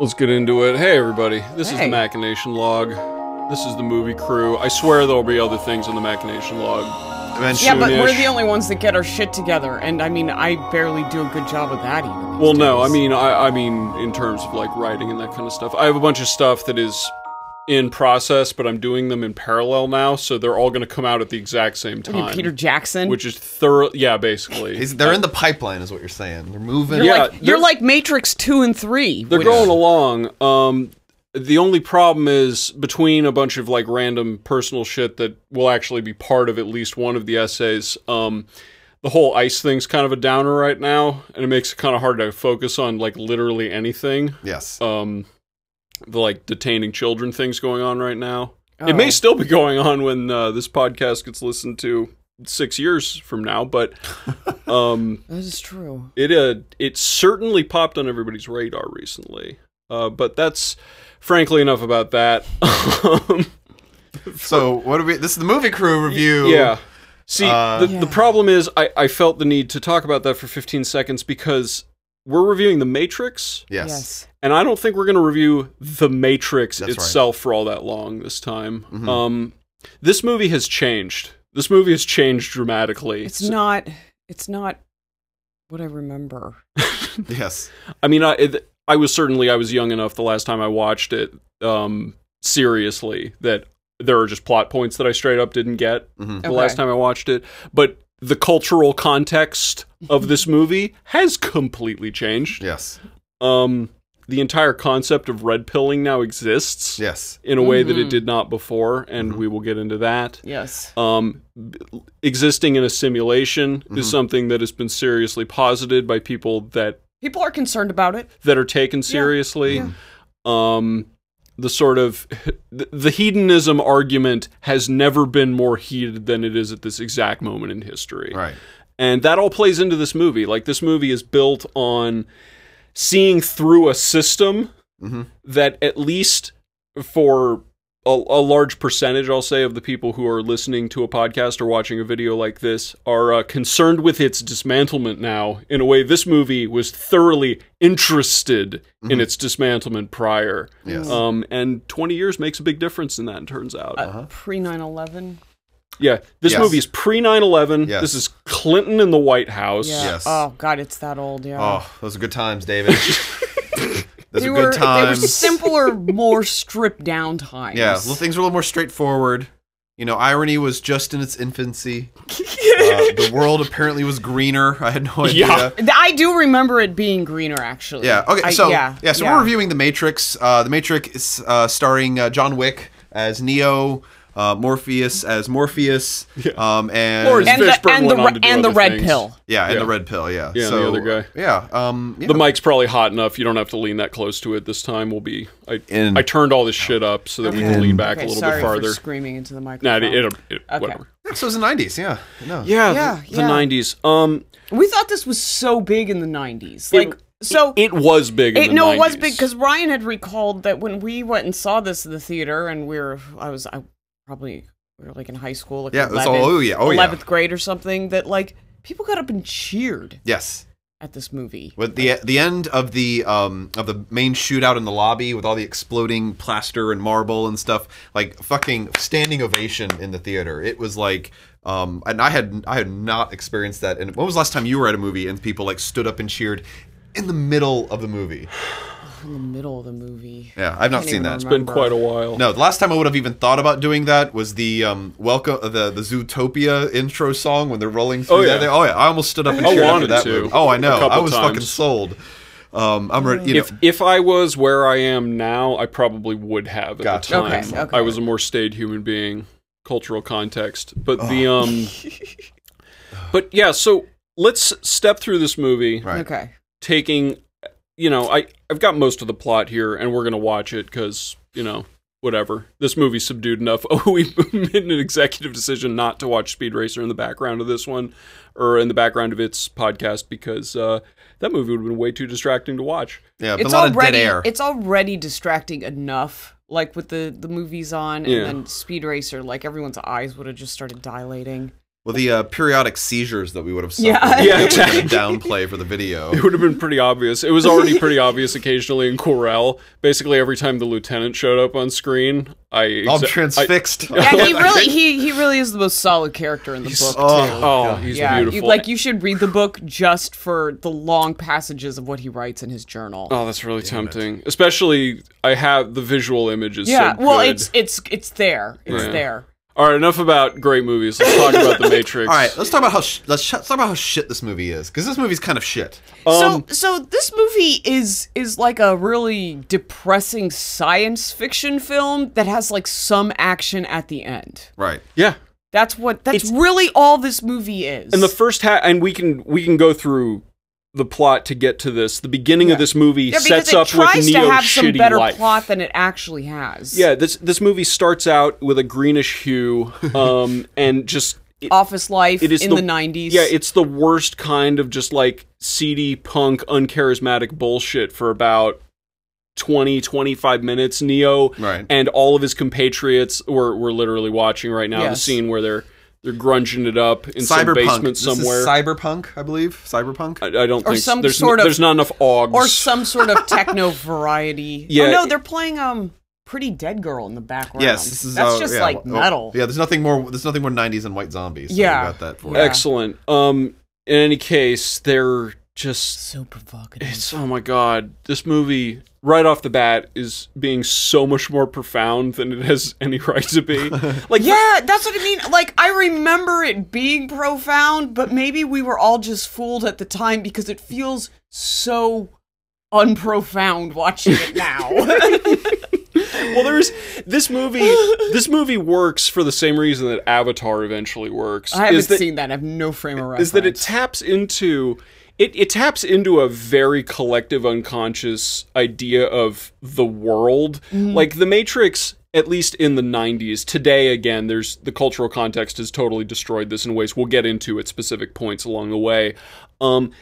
Let's get into it. Hey, everybody. This is the Machination Log. This is the movie crew. I swear there'll be other things in the Machination Log. Eventually. Yeah, but we're the only ones that get our shit together, and I mean, I barely do a good job of that even. these Well, no, I mean, I, I mean, in terms of like writing and that kind of stuff. I have a bunch of stuff that is in process, but I'm doing them in parallel now, so they're all going to come out at the exact same What are time. Peter Jackson. which is thorough. Yeah, basically. He's- they're in the pipeline, is what you're saying. They're moving. you're yeah, like you're they're- like Matrix two and three. They're which- going along. Um, the only problem is between a bunch of like random personal shit that will actually be part of at least one of the essays. Um, the whole ice thing's kind of a downer right now, and it makes it kind of hard to focus on like literally anything. Yes. Um, the like detaining children things going on right now. It Oh. may still be going on when uh, this podcast gets listened to six years from now, but um, That is true. it uh, it certainly popped on everybody's radar recently. Uh, but that's frankly enough about that. Um, So what do we? This is the movie crew review. yeah. See, Uh, the, Yeah. the problem is, I, I felt the need to talk about that for 15 seconds because we're reviewing The Matrix, Yes. Yes. and I don't think we're going to review The Matrix That's right. itself for all that long this time. Mhm. Um, this movie has changed. This movie has changed dramatically. It's not. It's not what I remember. Yes. I mean, I it, I was certainly I was young enough the last time I watched it um, seriously that there are just plot points that I straight up didn't get hmm the Okay. last time I watched it. But the cultural context of this movie has completely changed. Yes. Um, the entire concept of red pilling now exists Yes. in a way that it Mhm. did not before, and Mhm. we will get into that. Yes. Um, b- existing in a simulation Mhm. is something that has been seriously posited by people that People are concerned about it. that are taken seriously. yeah. Um, the sort of the, hedonism argument has never been more heated than it is at this exact moment in history, Right. and that all plays into this movie. Like this movie is built on seeing through a system hmm that at least for a, a large percentage, I'll say, of the people who are listening to a podcast or watching a video like this are uh, concerned with its dismantlement now in a way this movie was thoroughly interested in Mhm. its dismantlement prior. Yes. Um, and 20 years makes a big difference in that, it turns out. Uh, Uh-huh. Pre 9 11. yeah, this Yes. movie is pre 9 11. Yes. This is Clinton in the White House. Yeah. Yes. Oh God, it's that old. Yeah. Oh, those are good times, David. those they are were good they were simpler, more stripped down times. Yeah. Well, things were a little more straightforward. You know, irony was just in its infancy. Uh, the world apparently was greener. I had no idea. Yeah. I do remember it being greener, actually. Yeah. Okay. I- So yeah, yeah. So yeah. we're reviewing the Matrix. Uh, the Matrix is uh, starring uh, John Wick as Neo, uh, Morpheus as Morpheus, um, and Lawrence and the and the, re- and the red things. pill. yeah, and Yeah. the red pill. Yeah. Yeah, and so, the other guy. Yeah. Um. Yeah. The mic's probably hot enough. You don't have to lean that close to it this time. We'll be. I, In- I turned all this shit up so that we can lean back Okay, a little sorry bit farther. for screaming into the Nah, microphone. it, it, it, Okay. whatever. so it was the '90s. Yeah. No. Yeah, Yeah, the, the yeah. 90s. Um, we thought this was so big in the '90s. Like, so it was big. In It, the no, 90s. it was big because Ryan had recalled that when we went and saw this in the theater, and we were, I was, I probably we were like in high school, like Yeah, it was 11th, all- oh, yeah, oh, yeah. 11th grade or something. That like people got up and cheered Yes. at this movie. With the the end of the um of the main shootout in the lobby with all the exploding plaster and marble and stuff, like fucking standing ovation in the theater. It was like um and I had I had not experienced that. And when was the last time you were at a movie and people like stood up and cheered in the middle of the movie? In the middle of the movie. Yeah, I've not seen even that. It's been quite a while. No, the last time I would have even thought about doing that was the um welcome the the Zootopia intro song when they're rolling through Oh, yeah. that. Oh yeah, I almost stood up and cheered after that to, movie. Oh, I know. I was fucking sold. Um, I'm ready. You know, If if I was where I am now, I probably would have at Gotcha. the time. Okay, okay. I was a more staid human being, cultural context. But the um, but yeah. So let's step through this movie, right. Okay. taking, you know, I I've got most of the plot here, and we're gonna watch it because you know whatever. This movie's subdued enough. Oh, we made an executive decision not to watch Speed Racer in the background of this one, or in the background of its podcast because uh, that movie would have been way too distracting to watch. Yeah, It's a lot of already dead air. it's already distracting enough. Like with the the movies on Yeah. and then Speed Racer, like everyone's eyes would have just started dilating. Well, the uh, periodic seizures that we would have suffered. Yeah. Yeah, they would have been exactly. downplay for the video. It would have been pretty obvious. It was already pretty obvious occasionally in Querelle. Basically, every time the lieutenant showed up on screen, I I'm exa- I- transfixed. Yeah, he really he he really is the most solid character in the book oh, too. oh, he's yeah, you- beautiful. like you should read the book just for the long passages of what he writes in his journal. Oh, that's really tempting. Especially, I have the visual images. yeah, so well, it's it's it's there. It's Yeah. there. All right. Enough about great movies. Let's talk about the Matrix. All right, let's talk about how sh- let's sh- talk about how shit this movie is because this movie's kind of shit. Um, so so this movie is is like a really depressing science fiction film that has like some action at the end. Right. yeah. That's what that's It's- really all this movie is. And the first half, and we can we can go through the plot to get to this. The beginning of this movie yeah, sets it up tries with to Neo's have some shitty better life. plot than it actually has. Yeah, this this movie starts out with a greenish hue, um, and just it, Office Life it is in the, 90s. Yeah, it's the worst kind of just like seedy punk, uncharismatic bullshit for about 20, 25 minutes. Neo Right. and all of his compatriots we're we're literally watching right now the scene where they're they're grunging it up in some Cyberpunk. basement This is somewhere. cyberpunk, I believe. Cyberpunk. I, I don't Or think some there's sort n- of- there's not enough augs. or some sort of techno variety. Yeah, Oh no, they're playing um Pretty Dead Girl in the background. yes, this is That's uh, just yeah, like oh, metal. yeah, there's nothing more. There's nothing more '90s than White Zombies. So Yeah. got that for Yeah. excellent. Um, in any case, they're just So provocative. It's oh my god, this movie right off the bat is being so much more profound than it has any right to be. Like yeah, that's what I mean. Like I remember it being profound, but maybe we were all just fooled at the time because it feels so unprofound watching it now. well there's this movie this movie works for the same reason that Avatar eventually works. I haven't that, seen that. I have no frame of reference. is that it taps into it, it taps into a very collective unconscious idea of the world. Like the Matrix at least in the 90s today again there's the cultural context has totally destroyed this in ways we'll get into at specific points along the way um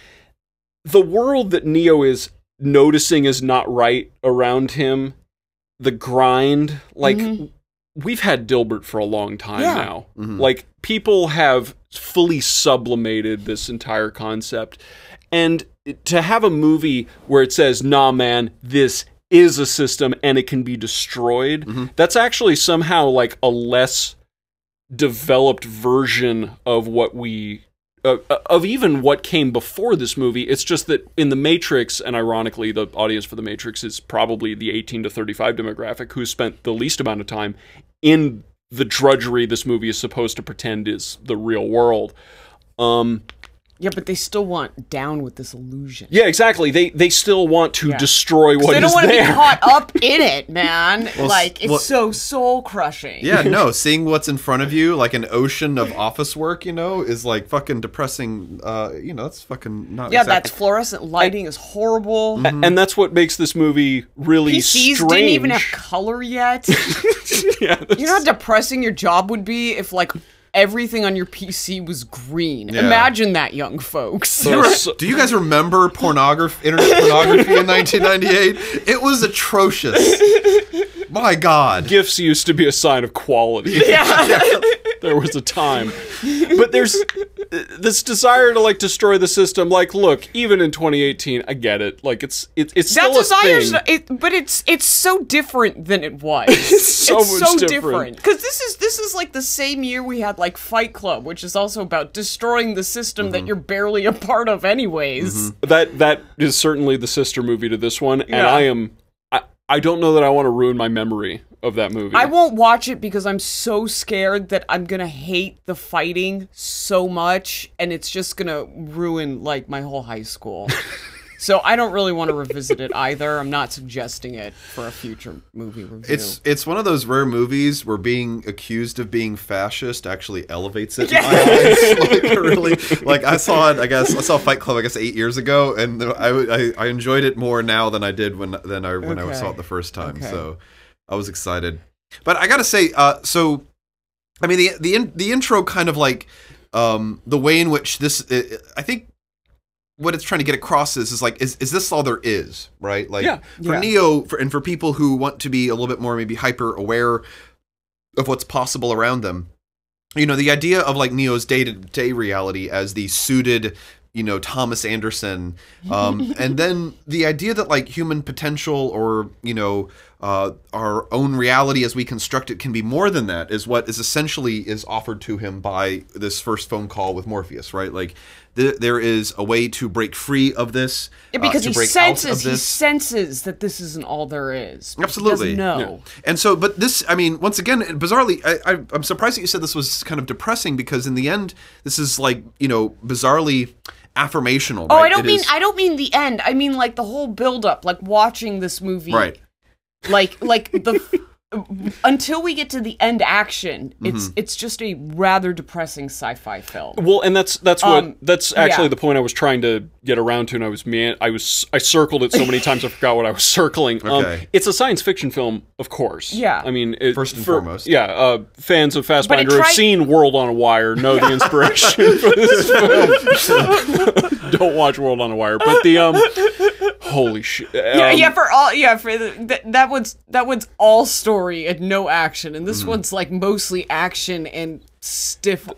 the world that neo is noticing is not right around him the grind like Mhm. we've had dilbert for a long time Yeah. now Mhm. like people have fully sublimated this entire concept and to have a movie where it says nah man this is a system and it can be destroyed Mhm. that's actually somehow like a less developed version of what we uh, of even what came before this movie it's just that in the matrix and ironically the audience for the matrix is probably the 18 to 35 demographic who spent the least amount of time in the drudgery this movie is supposed to pretend is the real world um Yeah, but they still want down with this illusion. yeah exactly they they still want to Yeah. destroy what they don't want to be caught up in it, man. Well, like it's well- so soul crushing. Yeah, no, seeing what's in front of you, like an ocean of office work, you know, is like fucking depressing. Uh, you know, that's fucking not. Yeah, exactly- that fluorescent lighting is horrible. A- and that's what makes this movie really PCs strange didn't even have color yet. yeah, you know how depressing your job would be if like everything on your PC was green. Yeah. Imagine that, young folks. Do you So- Do you guys remember pornography, internet pornography in 1998? It was atrocious. My God. gifts used to be a sign of quality. Yeah, there was a time. But there's this desire to like destroy the system. Like, look, even in 2018, I get it. Like, it's it, it's That still a desire's, thing. it, but it's it's so different than it was. so it's much so different. different because this is this is like the same year we had like Fight Club, which is also about destroying the system Mm-hmm. that you're barely a part of, anyways. That that is certainly the sister movie to this one, and I am. I, I don't know that I want to ruin my memory of that movie. I won't watch it because I'm so scared that I'm gonna hate the fighting so much, and it's just gonna ruin like my whole high school. so I don't really want to revisit it either. I'm not suggesting it for a future movie review. It's it's one of those rare movies where being accused of being fascist actually elevates it. In my eyes. like really, like I saw it. I guess I saw Fight Club. I guess eight years ago, and I, I, I enjoyed it more now than I did when than I when I saw it the first time. Okay. So I was excited. But I gotta say, uh, so I mean the the in, the intro kind of like um, the way in which this I think what it's trying to get across is is like is is this all there is right like Yeah. for Yeah. neo for, and for people who want to be a little bit more maybe hyper aware of what's possible around them you know the idea of like Neo's day to day reality as the suited you know Thomas Anderson, um, and then the idea that like human potential or you know uh, our own reality as we construct it can be more than that is what is essentially is offered to him by this first phone call with Morpheus, right? Like th- there is a way to break free of this Yeah, uh, because to he break out of senses he senses that this isn't all there is. Absolutely. doesn't know. And so, but this, I mean, once again, bizarrely, I, I, I'm surprised that you said this was kind of depressing because in the end, this is like, you know, bizarrely affirmational. Oh. I don't It mean is- I don't mean the end. I mean like the whole build up, like watching this movie. Right. Like like the until we get to the end action, Mm-hmm. it's it's just a rather depressing sci-fi film. Well, and that's that's what Um, that's actually yeah. the point I was trying to get around to, and I was man, I was I circled it so many times I forgot what I was circling. Um, Okay. it's a science fiction film, of course. Yeah. I mean, it, First and for- foremost. yeah. Uh, fans of But it Fassbinder have seen World on a Wire, know the inspiration for this film. Don't watch World on a Wire, but the um, holy shit. yeah, um, yeah, for all yeah, for the, that that one's that one's all story and no action, and this one's like mostly action and stiff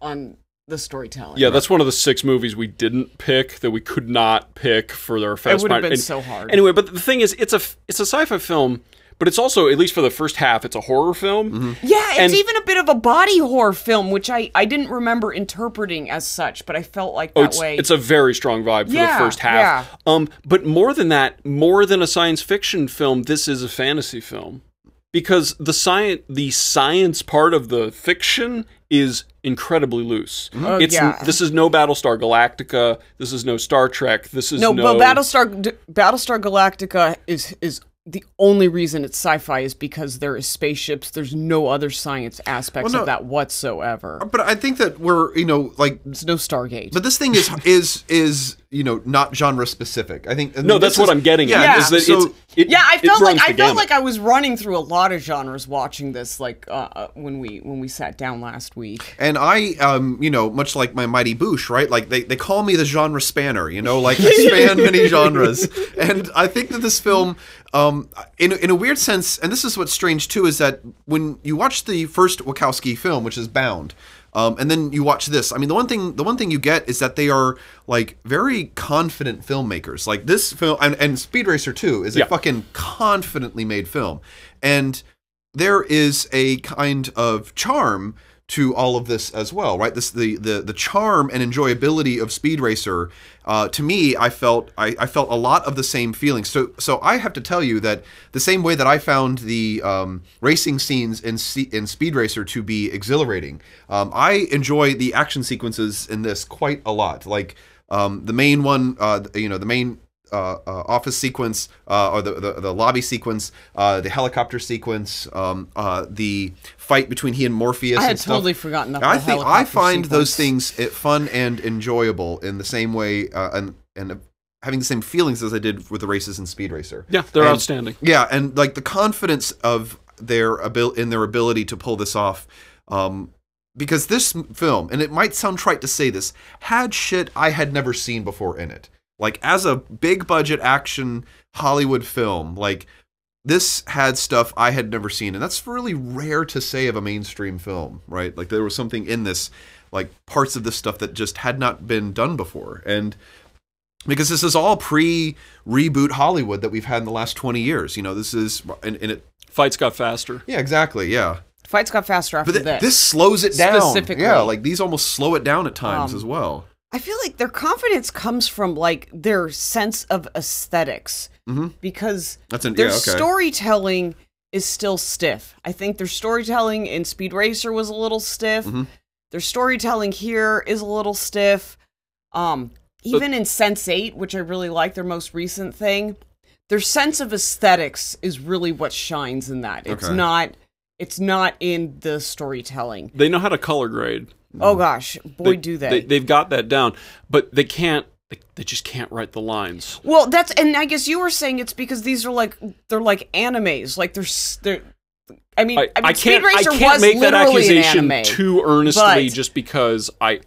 on the storytelling. Yeah, that's one of the six movies we didn't pick that we could not pick for their Fassbinder. It would have been and- so hard. Anyway, but the thing is, it's a it's a sci-fi film, but it's also at least for the first half, it's a horror film. Mm-hmm. Yeah, it's And- even a bit of a body horror film, which I, I didn't remember interpreting as such, but I felt like that Oh, it's, way. it's a very strong vibe for Yeah, the first half. yeah. Um, but more than that, more than a science fiction film, this is a fantasy film because the science the science part of the fiction is incredibly loose. Oh, it's yeah. this is no Battlestar Galactica. This is no Star Trek. This is no, no, but Battlestar D- Battlestar Galactica is is the only reason it's sci-fi is because there is spaceships. There's no other science aspects Well, no. of that whatsoever. But I think that we're, you know, like, It's no Stargate. but this thing is is is you know not genre specific. I think. No, that's what I'm getting at. Yeah. Is that So- it's, it, yeah, I it felt like I felt like I was running through a lot of genres watching this. Like uh, uh, when we when we sat down last week. And I, um, you know, much like my Mighty Boosh, right? Like they, they call me the genre spanner, you know, like I span many genres. And I think that this film, um, in, in a weird sense, and this is what's strange too, is that when you watch the first Wachowski film, which is Bound, um, and then you watch this. I mean, the one thing the one thing you get is that they are like very confident filmmakers. Like this film, and, and Speed Racer Two is a Yeah. fucking confidently made film, and there is a kind of charm to all of this as well, right? This the the the charm and enjoyability of Speed Racer. Uh, to me, I felt I, I felt a lot of the same feelings. So so I have to tell you that the same way that I found the um, racing scenes in in Speed Racer to be exhilarating, um, I enjoy the action sequences in this quite a lot. Like um, the main one, uh, you know, the main uh, uh, office sequence uh, or the, the the lobby sequence, uh, the helicopter sequence, um, uh, the fight between he and Morpheus. I had and stuff. totally forgotten about I the think I helicopter find those things uh, fun and enjoyable in the same way, uh, and and having the same feelings as I did with the races in Speed Racer. yeah, they're And- outstanding. Yeah, and like the confidence of their abil- in their ability to pull this off. Um, because this film, and it might sound trite to say this, had shit I had never seen before in it. Like as a big budget action Hollywood film, like this had stuff I had never seen, and that's really rare to say of a mainstream film, right? Like there was something in this, like parts of this stuff that just had not been done before, and because this is all pre reboot Hollywood that we've had in the last twenty years. You know, this is and, and it. Fights got faster. Yeah, exactly. Yeah, Fights got faster after but th- this. this slows it down. Specifically. Yeah, like these almost slow it down at times Um, as well. I feel like their confidence comes from like their sense of esthetics Mhm. because That's an their yeah. Okay. storytelling is still stiff. I think their storytelling in Speed Racer was a little stiff. Mhm. Their storytelling here is a little stiff. Um, even in Sense8, which I really like, their most recent thing, their sense of aesthetics is really what shines in that. It's Okay. not. It's not in the storytelling. They know how to color grade. Mm. Oh gosh, boy, They- do they. they. have got that down, but they can't. They, they just can't write the lines. Well, that's and I guess you were saying it's because these are like they're like animes, like they're they're. I mean, I, I, mean, I can't. I can't make that accusation anime, too earnestly, but- just because I.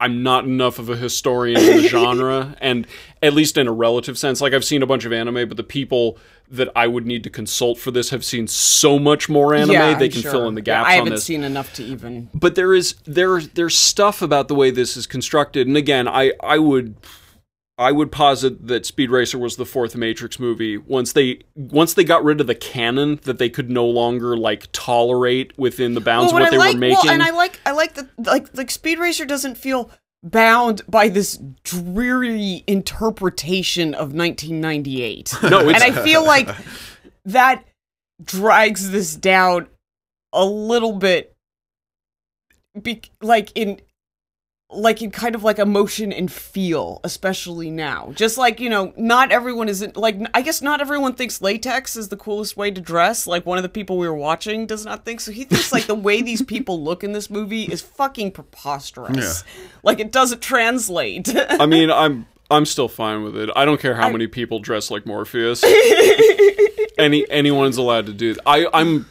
I'm not enough of a historian in the genre, and at least in a relative sense, like I've seen a bunch of anime, but the people that I would need to consult for this have seen so much more anime yeah, they can sure. fill in the Yeah, gaps I haven't this. seen enough to even. but there is there there's stuff about the way this is constructed, and again, I I would. I would posit that Speed Racer was the fourth Matrix movie. Once they once they got rid of the canon that they could no longer like tolerate within the bounds of what they I like, were making. well, and I like, I like that, like, like Speed Racer doesn't feel bound by this dreary interpretation of 1998. no, it's and I feel like that drags this down a little bit, be, like in, like in kind of like emotion and feel, especially now. Just like you know, not everyone is like. I guess not everyone thinks latex is the coolest way to dress. Like one of the people we were watching does not think so. He thinks like the way these people look in this movie is fucking preposterous. Like it doesn't translate. I mean, I'm I'm still fine with it. I don't care how many people dress like Morpheus. Any anyone's allowed to do. I I'm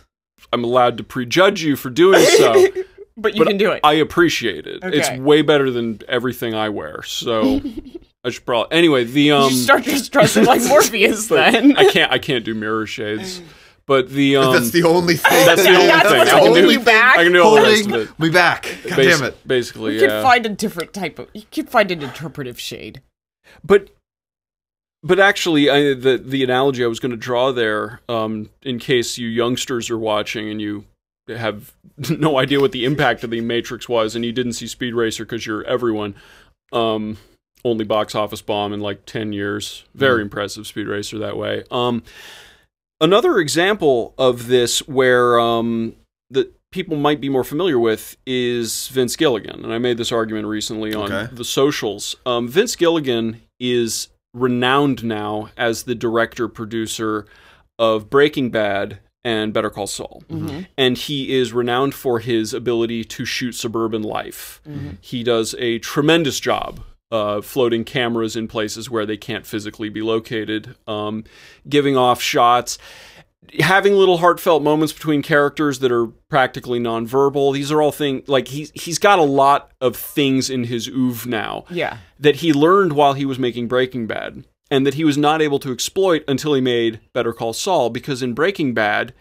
I'm allowed to prejudge you for doing so. but you but can do it. I appreciate it. It's way better than everything I wear. So I should probably anyway. The um, should start just dressing like Morpheus then. I can't I can't do mirror shades. But the um, That's the only thing. that's the only That's thing what's I can holding do. you back. I can do all the rest of it. me back. God Bas- damn it. Basically, yeah. you could yeah. find a different type of. You could find an interpretive shade. But but actually, I, the the analogy I was going to draw there, um, in case you youngsters are watching and you have no idea what the impact of the Matrix was, and you didn't see Speed Racer because you're everyone, um, only box office bomb in like ten years. Very impressive Speed Racer that way. Um, another example of this where um, that people might be more familiar with is Vince Gilligan, and I made this argument recently on Okay. the socials. Um, Vince Gilligan is renowned now as the director producer of Breaking Bad and Better Call Saul, and he is renowned for his ability to shoot suburban life. He does a tremendous job. Uh, floating cameras in places where they can't physically be located, um, giving off shots having little heartfelt moments between characters that are practically nonverbal. These are all things like he's he's got a lot of things in his oeuvre now Yeah. that he learned while he was making Breaking Bad and that he was not able to exploit until he made Better Call Saul because in Breaking Bad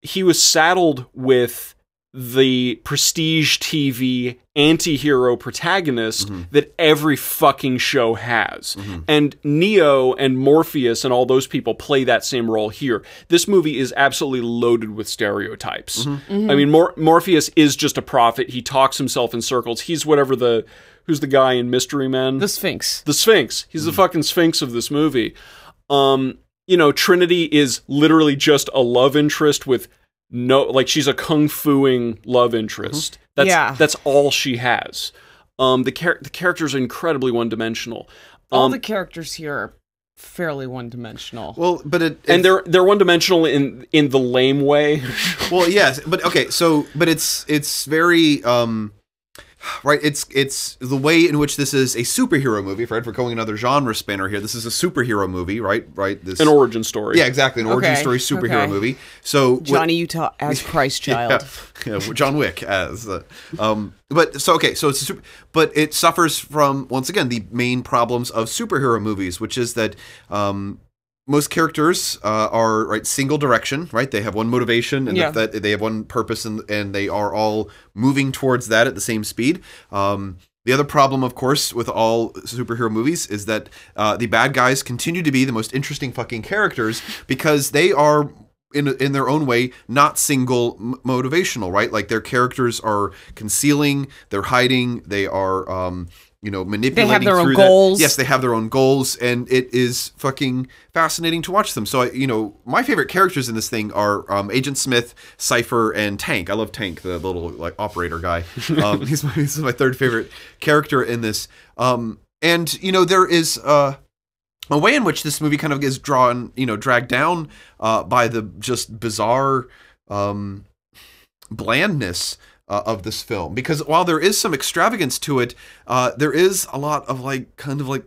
he was saddled with the prestige TV anti-hero protagonist mm-hmm. that every fucking show has. Mm-hmm. And Neo and Morpheus and all those people play that same role here. This movie is absolutely loaded with stereotypes. Mm-hmm. I mean Mor- Morpheus is just a prophet. He talks himself in circles. He's whatever the who's the guy in Mystery Men? The Sphinx. the Sphinx. He's the fucking Sphinx of this movie. Um, you know, Trinity is literally just a love interest with no like she's a kung fuing love interest. That's Yeah. that's all she has. Um, the char- the characters are incredibly one dimensional. All Um, the characters here are fairly one-dimensional. Well, but it, and they're they're one dimensional in in the lame way. well, yes, but okay, so but it's it's very um right it's it's the way in which this is a superhero movie fred for going another genre spinner here this is a superhero movie right right this An origin story. yeah exactly an origin story superhero okay. movie so what- Johnny Utah as Christ Child. yeah, yeah, John Wick as the, um, but so okay, so it's a super, but it suffers from once again the main problems of superhero movies, which is that um, most characters uh, are right single direction, right? They have one motivation and Yeah. that they have one purpose, and and they are all moving towards that at the same speed. Um, the other problem, of course, with all superhero movies is that uh, the bad guys continue to be the most interesting fucking characters because they are in in their own way not single motivational right like their characters are concealing they're hiding they are um you know manipulating their own through that. goals. yes they have their own goals and it is fucking fascinating to watch them so I, you know my favorite characters in this thing are um, agent smith cypher and tank i love tank the little like operator guy um, he's, my, he's my third favorite character in this um, and you know there is uh a way in which this movie kind of is drawn, you know, dragged down uh, by the just bizarre um, blandness uh, of this film. Because while there is some extravagance to it, uh, there is a lot of like kind of like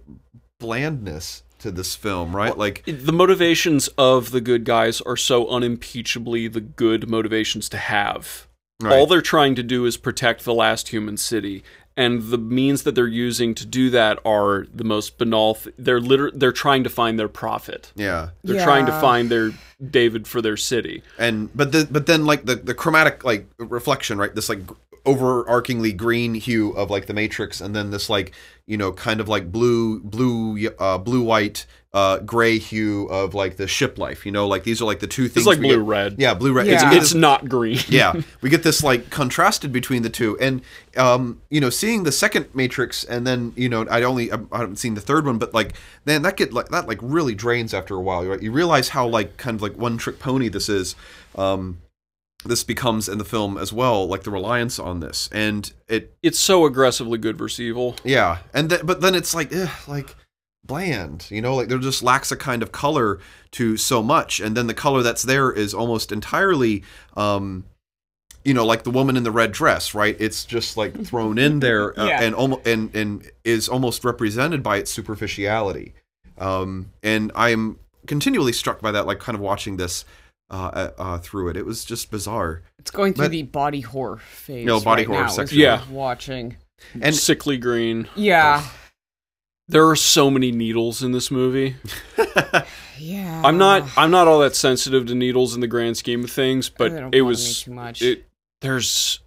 blandness to this film, right? Like, the motivations of the good guys are so unimpeachably the good motivations to have. Right. All they're trying to do is protect the last human city. And the means that they're using to do that are the most banal. Th- they're liter- they're trying to find their prophet. Yeah. They're trying to find their David for their city. and but the but then like the the chromatic like reflection right this like gr- overarchingly green hue of like the matrix and then this like you know kind of like blue blue uh blue white uh gray hue of like the ship life you know like these are like the two things It's like blue get- red. yeah blue red Yeah. It's not green. yeah we get this like contrasted between the two and um you know seeing the second matrix and then you know i only i haven't seen the third one but like then that get like that like really drains after a while right you realize how like kind of like one trick pony this is um this becomes in the film as well like the reliance on this. And it It's so aggressively good versus evil. yeah. And th- but then it's like ugh, like bland you know? Like there just lacks a kind of color to so much. And then the color that's there is almost entirely um you know like the woman in the red dress right? It's just like thrown in there uh, Yeah. and almost and and is almost represented by its superficiality. Um and i'm continually struck by that like kind of watching this uh, uh, uh through it it was just bizarre It's going through But- the body horror phase. No, body right horror now, as section. Yeah. watching. and Sickly green. Yeah, There are so many needles in this movie. yeah. I'm not I'm not all that sensitive to needles in the grand scheme of things, but don't it was too much. it there's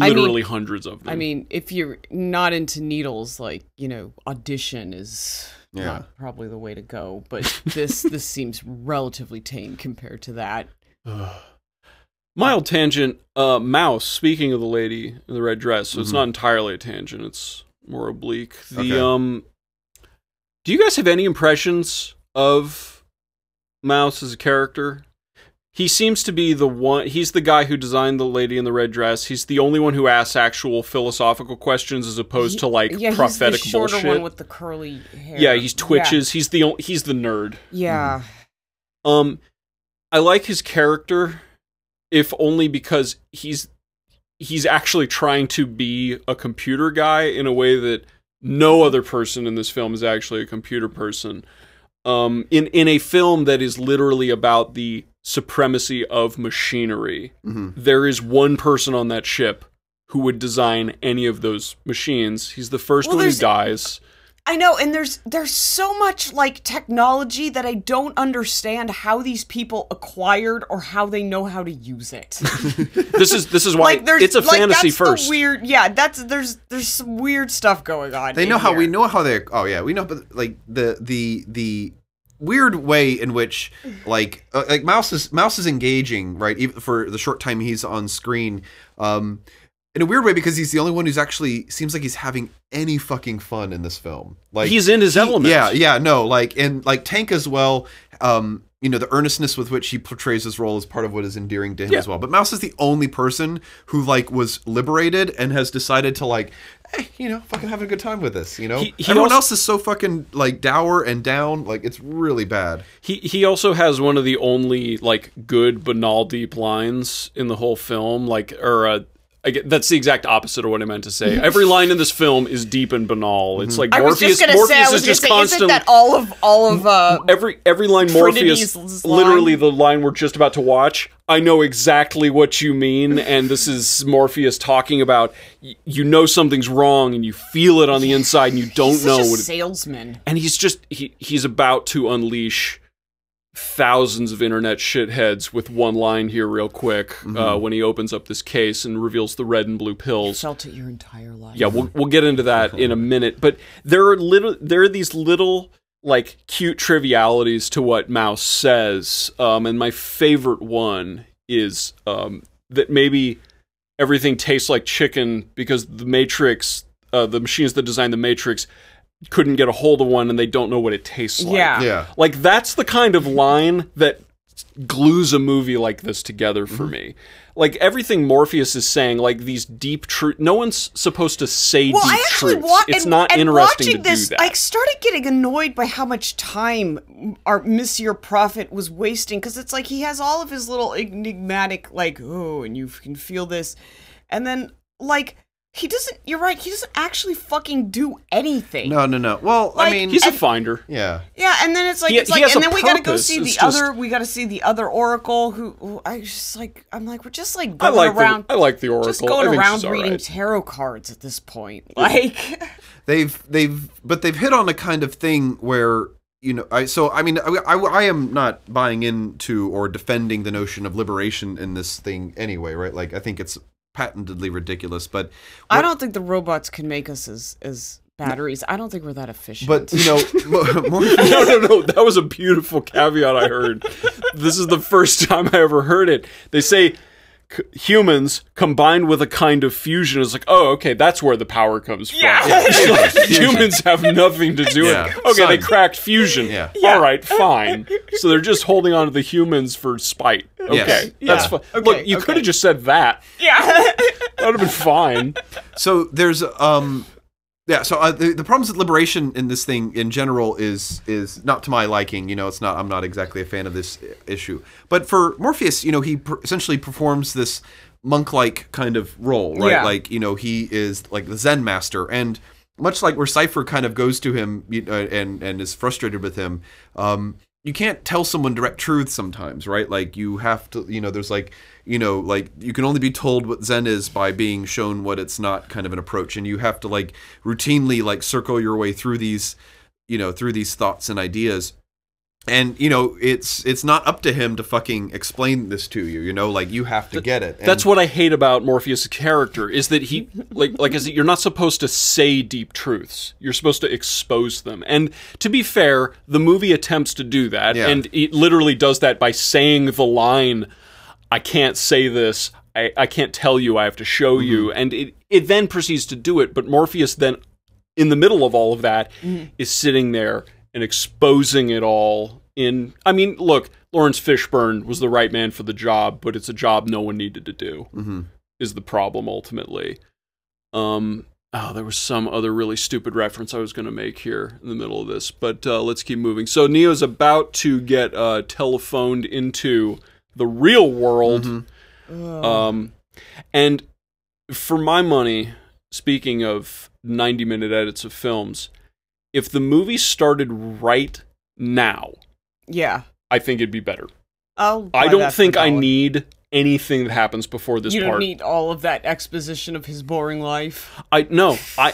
I mean- literally hundreds of them. I mean, if you're not into needles, like you know, audition is Yeah. not probably the way to go. But this this seems relatively tame compared to that. Mild tangent. Uh, Mouse. Speaking of the lady in the red dress, so it's Mhm. not entirely a tangent. It's more oblique. The Okay. um. Do you guys have any impressions of Mouse as a character? He seems to be the one. He's the guy who designed the lady in the red dress. He's the only one who asks actual philosophical questions as opposed to like yeah, prophetic he's the shorter bullshit. one with the curly hair. yeah, he's twitches. He's the o- he's the nerd. Yeah, Um, I like his character, if only because he's he's actually trying to be a computer guy in a way that no other person in this film is actually a computer person. Um, in in a film that is literally about the supremacy of machinery, Mhm. there is one person on that ship who would design any of those machines. He's the first Well, one who dies. I know, and there's there's so much like technology that I don't understand how these people acquired or how they know how to use it. This is this is why like there's it's a like, fantasy that's first. The weird, yeah. That's there's there's some weird stuff going on. they in know how we know how they oh yeah we know but like the the the weird way in which like uh, like mouse is mouse is engaging right even for the short time he's on screen um in a weird way because he's the only one who's actually seems like he's having any fucking fun in this film like He's in his he- element. yeah yeah no like and like tank as well um you know the earnestness with which he portrays his role is part of what is endearing to him Yeah. as well but mouse is the only person who like was liberated and has decided to like eh, you know fucking having a good time with this you know He- he everyone also- else is so fucking like dour and down like it's really bad He he also has one of the only like good banal deep lines in the whole film. Like or uh, get, that's the exact opposite of what I meant to say. Every line in this film is deep and banal. It's like I was Morpheus. just Morpheus say, I was is gonna just say, constant. isn't that all of all of uh? every every line Trinity's Morpheus, line? literally the line we're just about to watch. I know exactly what you mean, and this is Morpheus talking about. y- You know something's wrong, and you feel it on the inside, and you don't know what. It, salesman. and he's just he he's about to unleash thousands of internet shitheads with one line here real quick Mm-hmm. uh, when he opens up this case and reveals the red and blue pills Felt it your entire life. yeah we'll, we'll get into that in a minute but there are little there are these little like cute trivialities to what mouse says um, and my favorite one is um, that maybe everything tastes like chicken because the matrix uh, the machines that designed the matrix couldn't get a hold of one and they don't know what it tastes like Yeah. yeah like that's the kind of line that glues a movie like this together for mm-hmm. me. Like everything Morpheus is saying, like these deep truth. No one's supposed to say Well, deep I actually truths. wa- it's and, not and interesting watching to this, do that. I started getting annoyed by how much time our Monsieur Prophet was wasting because it's like he has all of his little enigmatic, like, oh, and you can feel this, and then like he doesn't. You're right. He doesn't actually fucking do anything. No, no, no. Well, I mean, He's a And- finder. yeah. Yeah, and then it's like He- it's he like, has and a then we gotta go purpose, see the it's just- other. We gotta see the other Oracle. Who, who I just like. I'm like, we're just like I going like around. the I like the Oracle. just going I think around she's all reading right. tarot cards at this point. Like, they've they've but they've hit on a kind of thing where you know I so I mean I, I, I am not buying into or defending the notion of liberation in this thing anyway right like I think it's patentedly ridiculous but I don't think the robots can make us as as batteries. I don't think we're that efficient. but you know mo- more no, no, no. That was a beautiful caveat I heard. this is the first time I ever heard it. They say c- humans combined with a kind of fusion is like, oh, okay, that's where the power comes from. Yeah. Yeah. Humans have nothing to do Yeah. with it. Okay, they cracked fusion. Yeah. All right, fine. So they're just holding on to the humans for spite. Okay, Yes. that's Yeah. fine. Okay, Look, you okay. could have just said that. yeah, That would have been fine. so there's um yeah so uh, the, the problems with liberation in this thing in general is is not to my liking you know it's not i'm not exactly a fan of this issue. But for morpheus you know he per- essentially performs this monk-like kind of role right? Yeah. like you know he is like the zen master. And much like where cypher kind of goes to him you know, and and is frustrated with him um you can't tell someone direct truth sometimes right? Like you have to you know there's like you know like you can only be told what zen is by being shown what it's not kind of an approach. And you have to like routinely like circle your way through these you know through these thoughts and ideas and you know it's it's not up to him to fucking explain this to you you know like you have to get it That's what I hate about Morpheus' character is that he like like I said, you're not supposed to say deep truths. You're supposed to expose them. And to be fair, the movie attempts to do that, Yeah. and it literally does that by saying the line, "I can't say this. I, I can't tell you. I have to show mm-hmm. you." And it it then proceeds to do it. But Morpheus then, in the middle of all of that, mm-hmm. is sitting there and exposing it all. In I mean, look, Laurence Fishburne was the right man for the job, but it's a job no one needed to do Mhm. is the problem ultimately. Um, oh, there was some other really stupid reference I was going to make here in the middle of this, but uh, let's keep moving. So Neo's about to get uh, telephoned into the real world, um, and for my money, speaking of ninety-minute edits of films, if the movie started right now, yeah. I think it'd be better. I'll I don't think I need anything that happens before this part. You don't part. need all of that exposition of his boring life. I no, I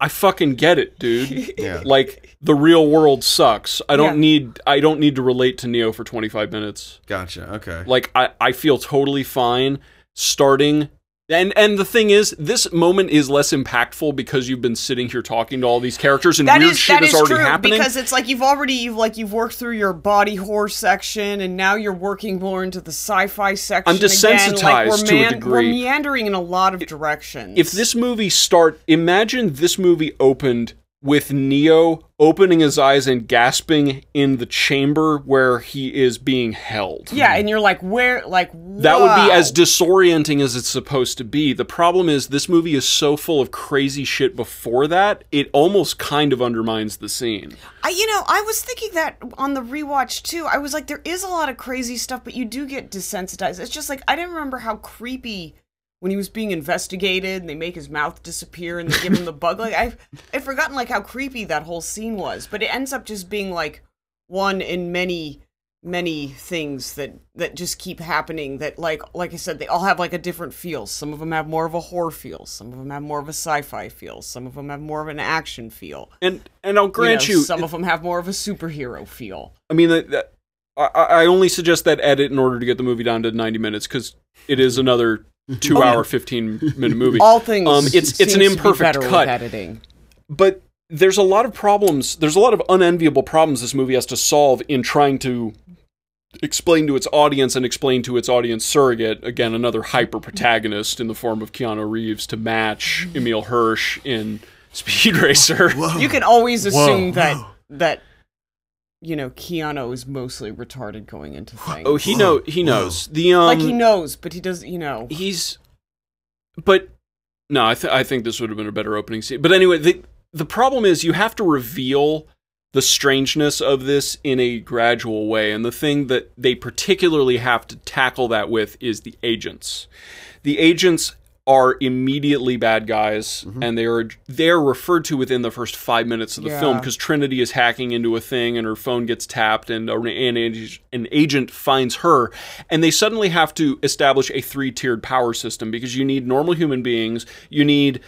I fucking get it, dude. Yeah. Like the real world sucks. I don't Yeah. need I don't need to relate to Neo for 25 minutes. gotcha okay Like I I feel totally fine starting and and the thing is this moment is less impactful because you've been sitting here talking to all these characters and That weird is shit is is already happening. because it's like you've already you've like you've worked through your body horror section and now you're working more into the sci-fi section. I'm desensitized like, we're to a degree. We're meandering in a lot of directions. if this movie start imagine this movie opened with Neo opening his eyes and gasping in the chamber where he is being held. yeah, and you're like, where, like That would be as disorienting as it's supposed to be. The problem is this movie is so full of crazy shit before that, it almost kind of undermines the scene. I, you know, I was thinking that on the rewatch too. I was like, there is a lot of crazy stuff, but you do get desensitized. It's just like I didn't remember how creepy when he was being investigated and they make his mouth disappear and they give him the bug. Like I've I'd forgotten like how creepy that whole scene was. But it ends up just being like one in many many things that that just keep happening that like like I said they all have like a different feel. Some of them have more of a horror feel, some of them have more of a sci-fi feel, some of them have more of an action feel. And and I'll grant know, you, some of them have more of a superhero feel. I mean that, that I, I only suggest that edit in order to get the movie down to 90 minutes cuz it is another 2 hour 15 minute movie. All things. Um, it's- it's an seems to be imperfect cut. editing. but there's a lot of problems there's a lot of unenviable problems this movie has to solve in trying to explain to its audience and explain to its audience surrogate again another hyper protagonist in the form of Keanu Reeves to match Emile Hirsch in Speed Racer You can always assume that that you know Keanu is mostly retarded going into things. oh he know he knows. The um like he knows, but he does. You know, he's but no i th- i think this would have been a better opening scene. But anyway the the problem is you have to reveal the strangeness of this in a gradual way and the thing that they particularly have to tackle that with is the agents. The agents are immediately bad guys, Mm-hmm. and they are they're referred to within the first five minutes of the Yeah. film because Trinity is hacking into a thing, and her phone gets tapped, and an, an, agent finds her, and they suddenly have to establish a three tiered power system because you need normal human beings, you need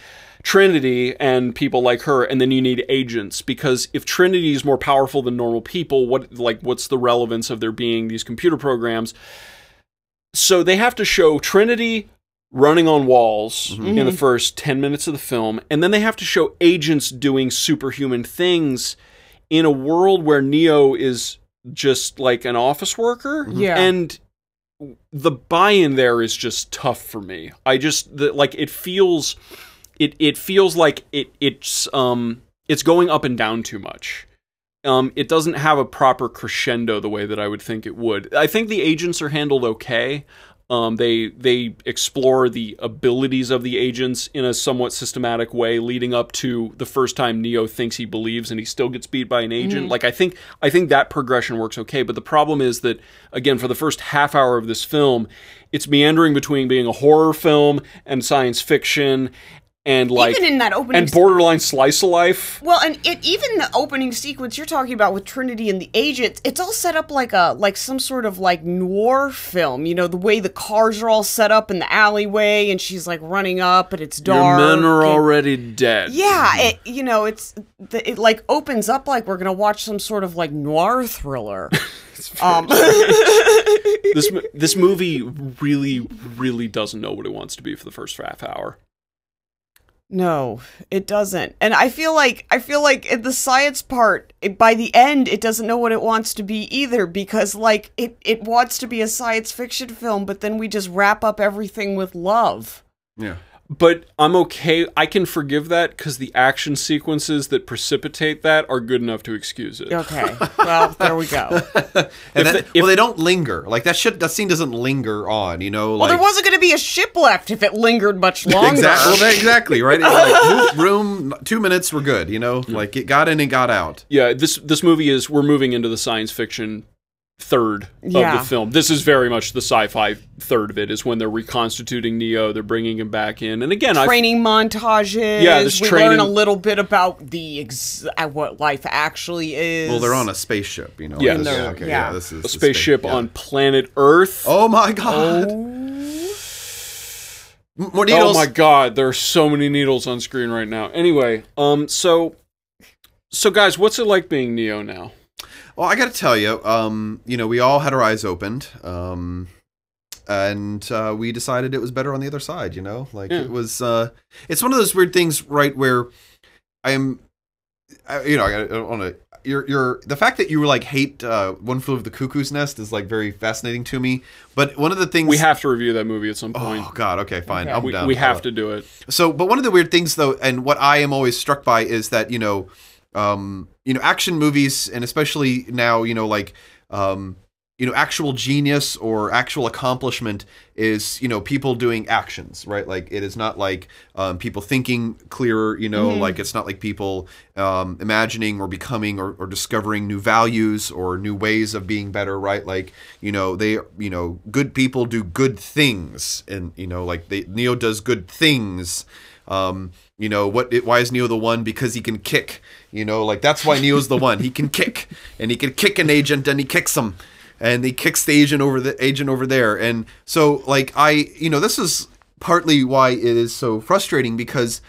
Trinity and people like her, and then you need agents because if Trinity is more powerful than normal people, what like what's the relevance of there being these computer programs? So they have to show Trinity running on walls in the first 10 minutes of the film, and then they have to show agents doing superhuman things in a world where Neo is just like an office worker. Yeah. And the buy-in there is just tough for me. I just the, like it feels it it feels like it it's um it's going up and down too much. Um, it doesn't have a proper crescendo the way that I would think it would. I think the agents are handled okay. Um, they they explore the abilities of the agents in a somewhat systematic way, leading up to the first time Neo thinks he believes and he still gets beat by an agent. Like I think I think that progression works okay. But the problem is that again, for the first half hour of this film, it's meandering between being a horror film and science fiction, and like Even in that opening and borderline slice of life. Well, and it, even the opening sequence you're talking about with Trinity and the agent, it's all set up like a like some sort of like noir film. You know, the way the cars are all set up in the alleyway, and she's like running up, and it's dark. Your men are and- already dead. Yeah, it you know it's the, it like opens up like we're gonna watch some sort of like noir thriller. um, this this movie really really doesn't know what it wants to be for the first half hour. No, it doesn't. And I feel like I feel like in the science part, it, by the end, it doesn't know what it wants to be either because like it it wants to be a science fiction film, but then we just wrap up everything with love. Yeah. But I'm okay. I can forgive that because the action sequences that precipitate that are good enough to excuse it. Okay. well, there we go. And If that, the- if- well, they don't linger. Like that shit. That scene doesn't linger on. You know. Well, there wasn't going to be a ship left if it lingered much longer. Exactly. Well, exactly. Right. It's like, room. Two minutes. We're good. You know. Like it got in and got out. Yeah, this this movie is we're moving into the science fiction third Yeah. of the film. This is very much the sci-fi third of it. Is when they're reconstituting Neo, they're bringing him back in, and again, I Training montages. Yeah, this we training- learn a little bit about the ex- uh, what life actually is. Well, they're on a spaceship. You know. Yeah. Like, In yeah. Okay. yeah. Yeah. This is a spaceship space- yeah. on planet Earth. Oh my god. M- More Oh my god, there are so many needles on screen right now. Anyway, um, so, so guys, what's it like being Neo now? Well, I got to tell you, um, you know, we all had our eyes opened, um, and uh, we decided it was better on the other side. You know, like Yeah. it was. Uh, it's one of those weird things, right? Where I'm, I, you know, I, I don't want to. You're, you're the fact that you were like hate uh, one flew of the cuckoo's nest is like very fascinating to me. But one of the things We have to review that movie at some point. Oh God. Okay. Fine. Okay. I'm we, down. we have to do it. so, but one of the weird things, though, and what I am always struck by is that you know, um, you know, action movies, and especially now, you know, like, um, you know, actual genius or actual accomplishment is you know people doing actions, right? Like it is not like um, people thinking clearer, you know, like it's not like people um, imagining or becoming or, or discovering new values or new ways of being better, right? Like you know, they you know, good people do good things, and you know, like they Neo does good things. Um, you know what? It, why is Neo the one? Because he can kick. You know, like that's why Neo's the one. He can kick, and he can kick an agent, and he kicks him, and he kicks the agent over the agent over there. And so, like I, you know, this is partly why it is so frustrating because,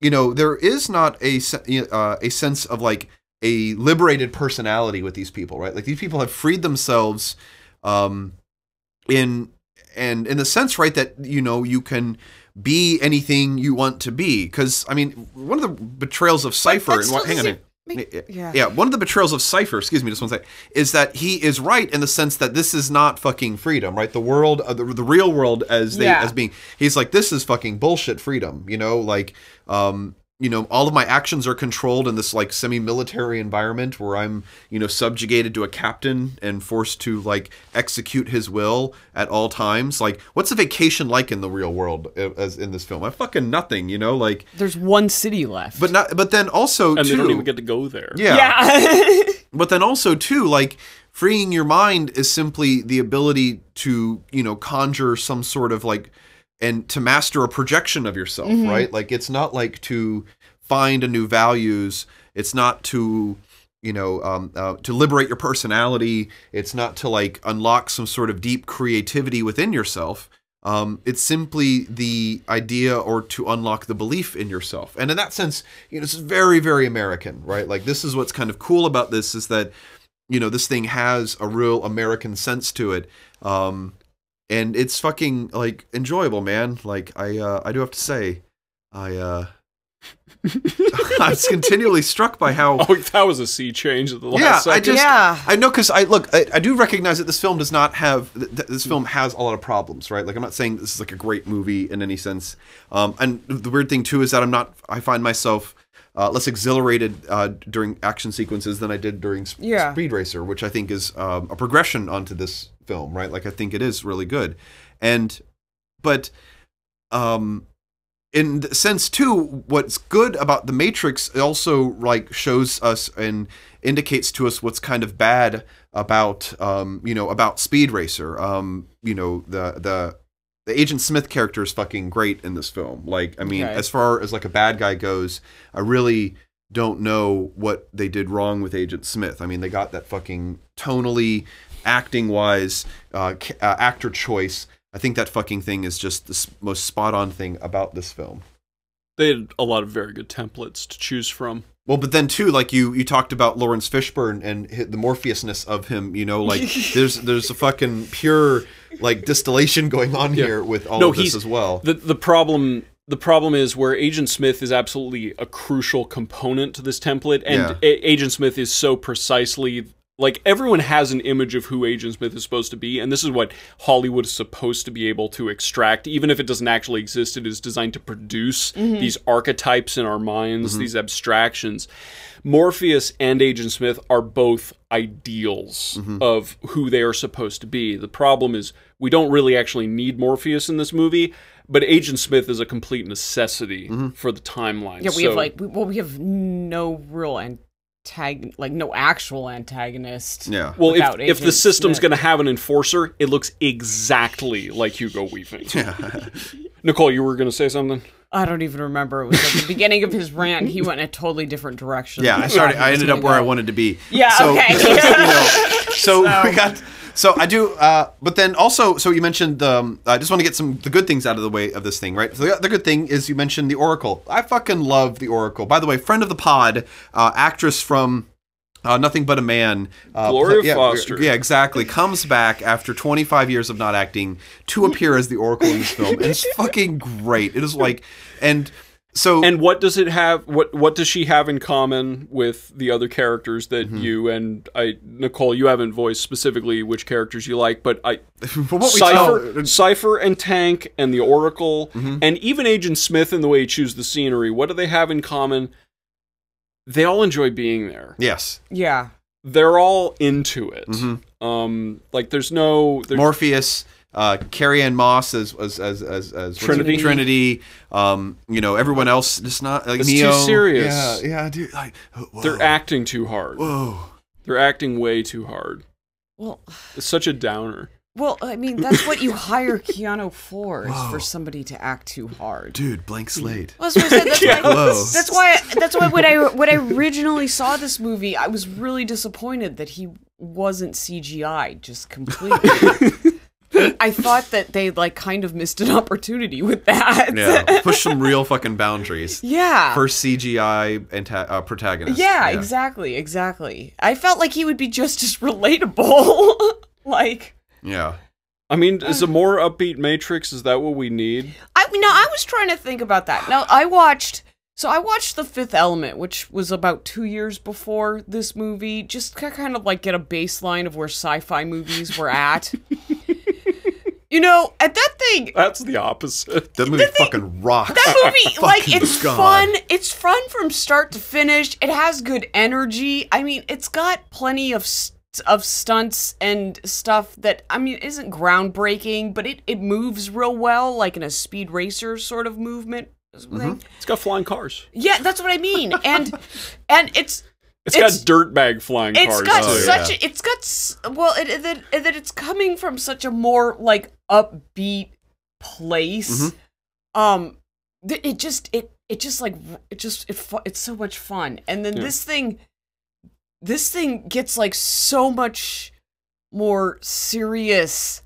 you know, there is not a uh, a sense of like a liberated personality with these people, right? Like these people have freed themselves, um, in and in the sense, right, that you know you can be anything you want to be. Because I mean, one of the betrayals of Cypher, and what, hang on, make- yeah. yeah. one of the betrayals of Cypher, excuse me, just one second, is that he is right in the sense that this is not fucking freedom, right? The world, uh, the, the real world, as they Yeah. as being, he's like, this is fucking bullshit freedom, you know, like, um, you know, all of my actions are controlled in this like semi-military environment where I'm, you know, subjugated to a captain and forced to like execute his will at all times. Like, what's a vacation like in the real world uh, as in this film? I fucking nothing, you know, like, There's one city left. but not, but then also And too, they don't even get to go there. yeah, yeah. but then also too like freeing your mind is simply the ability to you know conjure some sort of like and to master a projection of yourself, Mhm. right? Like it's not like to find a new values. It's not to you know um, uh, to liberate your personality. It's not to like unlock some sort of deep creativity within yourself. Um, it's simply the idea or to unlock the belief in yourself. And in that sense, you know, this is very, very American, right? Like this is what's kind of cool about this is that, you know, this thing has a real American sense to it. Um, and it's fucking like enjoyable, man. Like I, uh, I do have to say, I, uh, I was continually struck by how Oh, that was a sea change at the last Yeah, I just- yeah. I know because I look, I, I do recognize that this film does not have th- th- this film has a lot of problems, right? Like I'm not saying this is like a great movie in any sense. Um, and the weird thing too is that I'm not. I find myself uh, less exhilarated uh, during action sequences than I did during Sp- Yeah. Speed Racer, which I think is um, a progression onto this film, right? Like I think it is really good, and but um in the sense too what's good about the matrix also like shows us and indicates to us what's kind of bad about um you know about speed racer um you know the the the agent smith character is fucking great in this film like i mean Okay. as far as like a bad guy goes i really don't know what they did wrong with agent smith i mean they got that fucking tonally acting wise uh, ca- uh actor choice i think that fucking thing is just the most spot on thing about this film They had a lot of very good templates to choose from. Well, but then too, like you you talked about Laurence Fishburne and the Morpheusness of him. You know, like there's there's a fucking pure like distillation going on Yeah. here with all No, of this as well. The the problem the problem is where Agent Smith is absolutely a crucial component to this template, and Yeah. A- Agent Smith is so precisely like everyone has an image of who Agent Smith is supposed to be, and this is what Hollywood is supposed to be able to extract, even if it doesn't actually exist. It is designed to produce mm-hmm. these archetypes in our minds, mm-hmm. these abstractions. Morpheus and Agent Smith are both ideals mm-hmm. of who they are supposed to be. The problem is we don't really actually need Morpheus in this movie, but Agent Smith is a complete necessity for the timeline. Yeah, we So- have like we, well, we have no real antag like no actual antagonist. yeah. well, if, if the system's going to have an enforcer, it looks exactly like Hugo Weaving. Yeah. Nicole, you were going to say something? I don't even remember. It was at the beginning of his rant. He went in a totally different direction. yeah, I started. I ended up gonna where I wanted to be. Yeah, So, okay. you know, so we got. So I do, uh, but then also, so you mentioned. Um, I just want to get some the good things out of the way of this thing, right? So the, the good thing is you mentioned the Oracle. I fucking love the Oracle. By the way, friend of the pod, uh, actress from uh, Nothing But a Man. Uh, Gloria yeah, Foster. Yeah, exactly. Comes back after 25 years of not acting to appear as the Oracle in this film. And it's fucking great. It is like, and so. And what does it have? What what does she have in common with the other characters that Mm-hmm. you and I, Nicole? You haven't voiced specifically which characters you like, but I what Cypher, Cypher and Tank and the Oracle Mm-hmm. and even Agent Smith in the way he chooses the scenery. What do they have in common? They all enjoy being there. yes. Yeah. They're all into it. Mm-hmm. Um, like there's no there's, Morpheus, uh, Carrie-Anne Moss as as as as, as Trinity. Trinity. Um, you know, everyone else just not like It's too serious. Yeah, yeah, dude. Like, whoa, they're acting too hard. whoa. They're acting way too hard. Well, It's such a downer. well, I mean, that's what you hire Keanu for is for somebody to act too hard. dude, blank slate. Well, that's, what I said. That's, why, that's why. That's why when I when I originally saw this movie, I was really disappointed that he wasn't CGI just completely. I thought that they like kind of missed an opportunity with that. Yeah, push some real fucking boundaries. yeah. First CGI anta- uh, protagonist. yeah, exactly, exactly. I felt like he would be just as relatable. like, Yeah. I mean, is a more upbeat Matrix? Is that what we need? I no, I was trying to think about that. Now, I watched. So I watched The Fifth Element, which was about two years before this movie, just to kind of like get a baseline of where sci-fi movies were at. you know, at that thing, That's the opposite. That movie fucking rocks. that movie, like, it's God. fun. It's fun from start to finish. It has good energy. I mean, it's got plenty of st- of stunts and stuff that I mean isn't groundbreaking, but it it moves real well, like in a speed racer sort of movement. Mm-hmm. thing. It's got flying cars. Yeah, that's what I mean. And and it's It's, It's- got dirtbag flying it's cars. got Oh, too. such yeah. a, it's got well it, it, that that it's coming from such a more like upbeat place. Mm-hmm. Um, th- it just it it just like it just it fu- it's so much fun, and then Yeah. this thing, this thing gets like so much more serious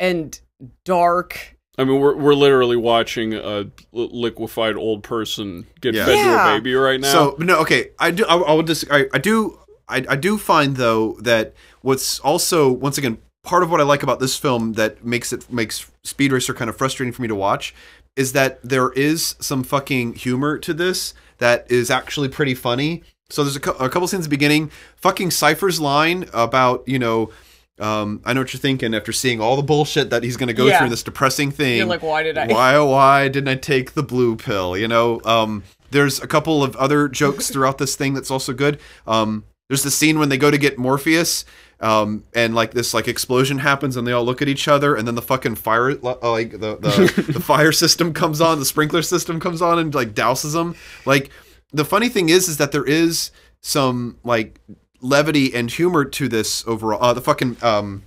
and dark. I mean, we're we're literally watching a liquefied old person get Yeah. fed to a baby right now. So no, okay. I do. I, I would just. I, I do. I, I do find though that what's also once again part of what I like about this film that makes it makes Speed Racer kind of frustrating for me to watch is that there is some fucking humor to this that is actually pretty funny. So there's a, a couple scenes at the beginning. Fucking Cypher's line about you know. Um, I know what you're thinking after seeing all the bullshit that he's going to go Yeah. through this depressing thing. You're like, why did I? why why didn't I take the blue pill? You know, um, there's a couple of other jokes throughout this thing that's also good. Um, there's the scene when they go to get Morpheus, um, and like this like explosion happens, and they all look at each other, and then the fucking fire uh, like the the, the fire system comes on, the sprinkler system comes on, and like douses them. Like the funny thing is, is that there is some like levity and humor to this overall. Uh, the fucking um,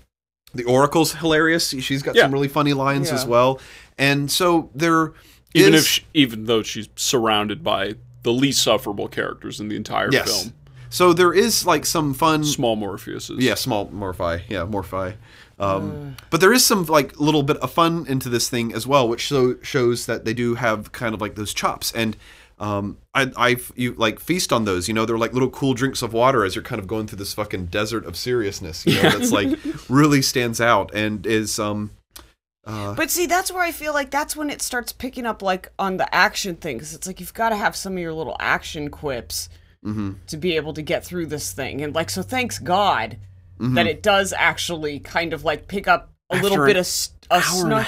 the Oracle's hilarious. She's got Yeah. some really funny lines Yeah. as well. And so there even is- if she, even though she's surrounded by the least sufferable characters in the entire yes. film, So there is like some fun small Morpheuses. Yeah, small Morphi. Yeah, Morphi. Um, But there is some like little bit of fun into this thing as well, which so shows that they do have kind of like those chops. And um, I, I, you like feast on those. You know, they're like little cool drinks of water as you're kind of going through this fucking desert of seriousness. You know, that's like really stands out and is um, uh, But see, that's where I feel like that's when it starts picking up like on the action thing, because It's like you've got to have some of your little action quips Mm-hmm. to be able to get through this thing. And like, so thanks God that it does actually kind of like pick up a little bit of s- a snark.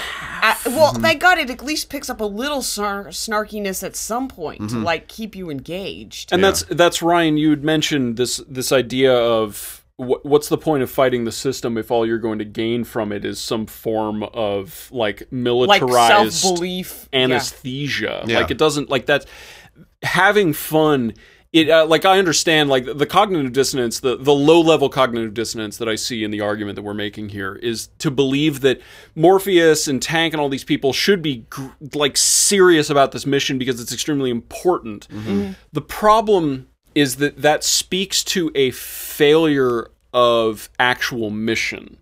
well, thank God it at least picks up a little snar- snarkiness at some point to like keep you engaged. and Yeah. that's that's Ryan. You had mentioned this this idea of what's the point of fighting the system if all you're going to gain from it is some form of like like militarized self belief. anesthesia. Yeah. Like it doesn't like that. Having fun. It uh, like I understand like the cognitive dissonance, the the low level cognitive dissonance that I see in the argument that we're making here is to believe that Morpheus and Tank and all these people should be gr- like serious about this mission because it's extremely important. The problem is that that speaks to a failure of actual mission.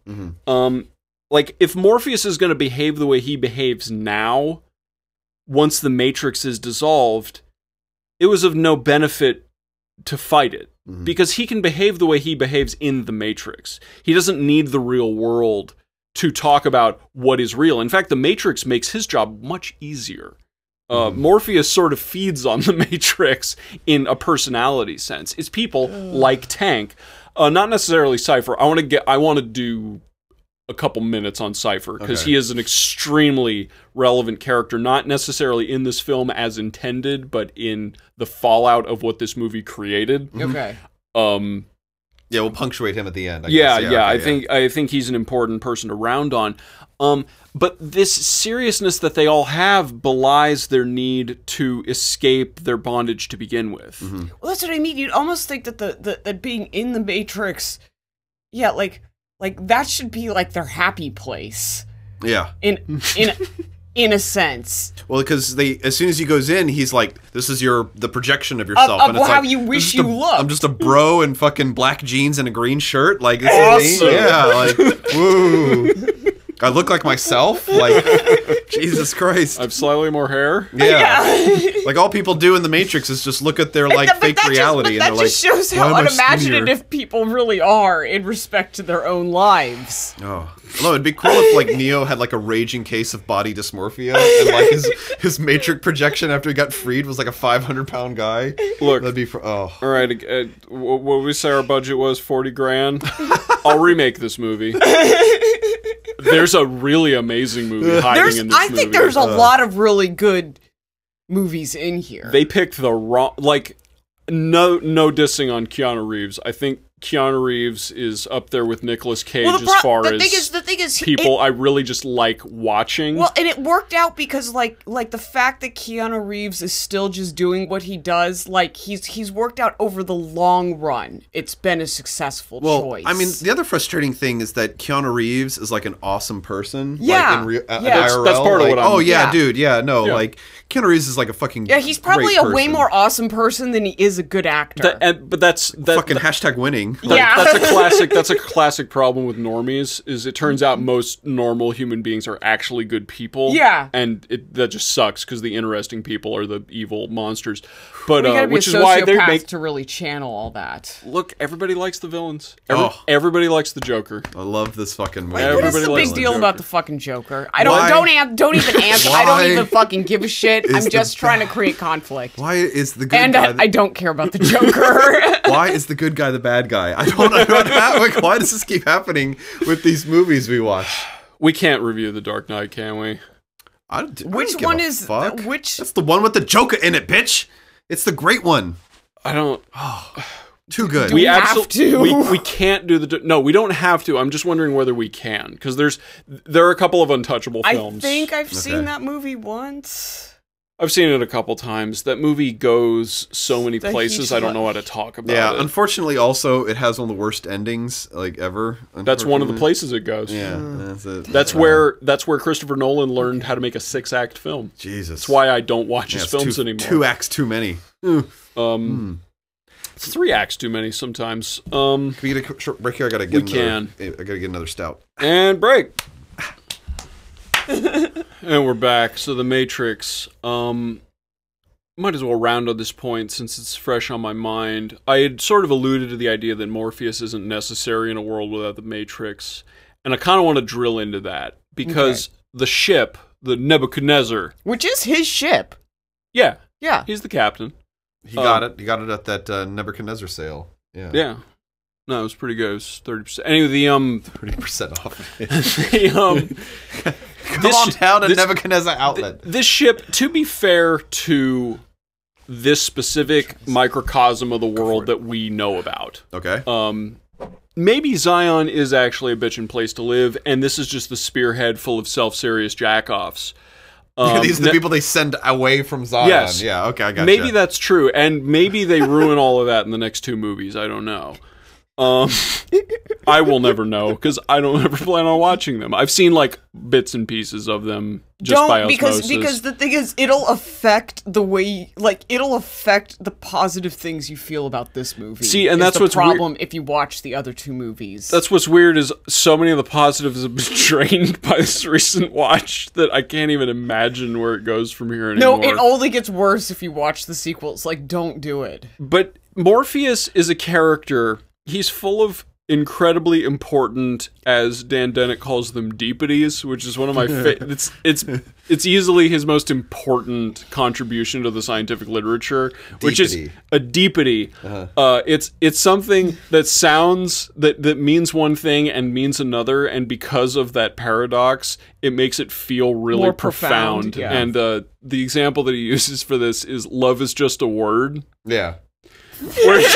Um, like if Morpheus is going to behave the way he behaves now, once the Matrix is dissolved, it was of no benefit to fight it because he can behave the way he behaves in the Matrix. He doesn't need the real world to talk about what is real. In fact, the Matrix makes his job much easier. Uh, Morpheus sort of feeds on the Matrix in a personality sense. It's people like Tank, uh, not necessarily Cypher. I want to get. I want to do a couple minutes on Cypher because Okay. he is an extremely relevant character, not necessarily in this film as intended, but in the fallout of what this movie created. Okay. Um, yeah, we'll punctuate him at the end. I yeah, guess. yeah, I okay, think I think he's an important person to round on. Um, but this seriousness that they all have belies their need to escape their bondage to begin with. Well, that's what I mean. You'd almost think that the, the that being in the Matrix, yeah, like like that should be like their happy place yeah. in in in a sense Well, because they as soon as he goes in, he's like, "This is your the projection of yourself." of and it's how like, you wish you a- looked." I'm just a bro in fucking black jeans and a green shirt. Like this is me. Awesome. Yeah, like woo. I look like myself. Like Jesus Christ. I have slightly more hair. Yeah. like all people do in the Matrix is just look at their like But fake that just- reality but and that they're just like, shows "Why how am I unimaginative skinnier?" people really are in respect to their own lives. Oh, no! It'd be cool if like Neo had like a raging case of body dysmorphia, and like his his matrix projection after he got freed was like a 500 pound guy. Look, That'd be for oh. all right. Uh, wh- what we say our budget was forty grand. I'll remake this movie. There's a really amazing movie hiding There's in this I movie. think there's a uh. lot of really good movies in here. they picked the wrong like no no dissing on Keanu Reeves. I think Keanu Reeves is up there with Nicolas Cage Well, the, as far the as thing is, the thing is, people it- I really just like watching. well, and it worked out because like like the fact that Keanu Reeves is still just doing what he does, like he's he's worked out over the long run. It's been a successful Well, choice. I mean, the other frustrating thing is that Keanu Reeves is like an awesome person. Yeah. like in real, uh, Yeah. That's- IRL, that's part of like, what I'm- Oh yeah, Yeah. dude. Yeah, no, Yeah. like Keanu Reeves is like a fucking. yeah, he's probably great a way more awesome person than he is a good actor. That- and, but that's that, fucking hashtag winning. That- Yeah. that's a classic. That's a classic problem with normies. Is it turns out most normal human beings are actually good people. Yeah. and it, that just sucks because the interesting people are the evil monsters. But you uh, which is why they sociopath make to really channel all that. look. Everybody likes the villains. Every, Oh. Everybody likes the Joker. I love this fucking movie. What is Everybody the likes big deal Joker. about the fucking Joker? I don't Why- don't an- don't even answer. I don't even fucking give a shit. I'm the just trying to create conflict. Why is the good And guy? I, I don't care about the Joker. why is the good guy the bad guy? I don't know what hap- like, Why does this keep happening with these movies we watch? We can't review the Dark Knight, can we? I I Which don't one is fuck. which? That's the one with the Joker in it, bitch. It's the great one. I don't. Too good. Do we have absol- to? We, we can't do the. No, we don't have to. I'm just wondering whether we can because there's there are a couple of untouchable films. I think I've seen that movie once. I've seen it a couple times. That movie goes so many The places. I don't know how to talk about yeah, it. unfortunately, also it has one of the worst endings like ever. That's one of the places it goes. Yeah, that's it. That's Uh, where that's where Christopher Nolan learned how to make a six act film. Jesus. That's why I don't watch Yeah, his films two, anymore. Two acts too many. um, it's three acts too many sometimes. Um, Can we get a short break here? I gotta get. We another, I gotta get another stout. and break. and we're back. So the Matrix. Um, might as well round on this point since it's fresh on my mind. I had sort of alluded to the idea that Morpheus isn't necessary in a world without the Matrix, and I kind of want to drill into that because the ship, the Nebuchadnezzar, Which is his ship. yeah, Yeah. he's the captain. He got Um, it. He got it at that uh, Nebuchadnezzar sale. Yeah. Yeah. No, it was pretty good. It was thirty percent. Anyway, the um, Thirty percent off. the um, Come This- on down to this- Nebuchadnezzar outlet. this ship. To be fair to this specific microcosm of the world that we know about, okay. um, maybe Zion is actually a bitchin' place to live, and this is just the spearhead full of self-serious jackoffs. Um, These are the that- people they send away from Zion. Yes. Yeah. Okay. I got Maybe that's true, and maybe they ruin all of that in the next two movies. I don't know. Um, I will never know because I don't ever plan on watching them. I've seen like bits and pieces of them just don't by because osmosis. because the thing is it'll affect the way like it'll affect the positive things you feel about this movie. See, and that's the what's weird- problem if you watch the other two movies. That's what's weird is so many of the positives have been drained by this recent watch that I can't even imagine where it goes from here anymore. no, it only gets worse if you watch the sequels. Like, don't do it. but Morpheus is a character. He's full of incredibly important, as Dan Dennett calls them, deepities, which is one of my fa- it's it's it's easily his most important contribution to the scientific literature, which is Deepity. a deepity. uh it's it's something that sounds that that means one thing and means another, and because of that paradox, it makes it feel really More profound, profound. yeah. And uh, the example that he uses for this is "love is just a word." Yeah. Where,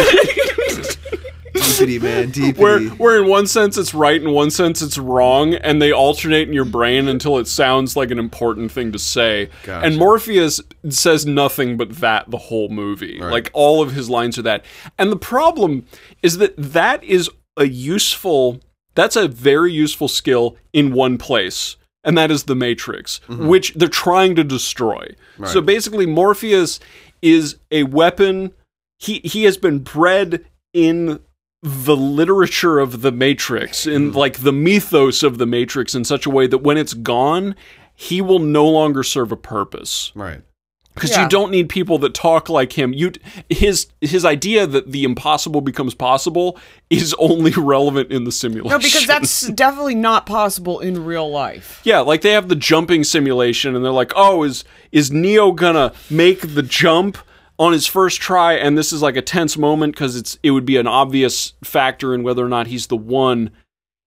Deepity, man. Deepity. where where in one sense it's right in one sense it's wrong and they alternate in your brain until it sounds like an important thing to say Gotcha. and morpheus says nothing but that the whole movie Right. like all of his lines are that and the problem is that that is a useful that's a very useful skill in one place and that is the matrix mm-hmm. which they're trying to destroy so basically morpheus is a weapon he he has been bred in the literature of the Matrix, in mm-hmm. like the mythos of the Matrix, in such a way that when it's gone, he will no longer serve a purpose right. because Yeah. you don't need people that talk like him. You his his idea that the impossible becomes possible is only relevant in the simulation. No, because that's definitely not possible in real life. Yeah, like they have the jumping simulation, and they're like, "Oh, is is Neo gonna make the jump on his first try?" And this is like a tense moment because it's it would be an obvious factor in whether or not he's the one.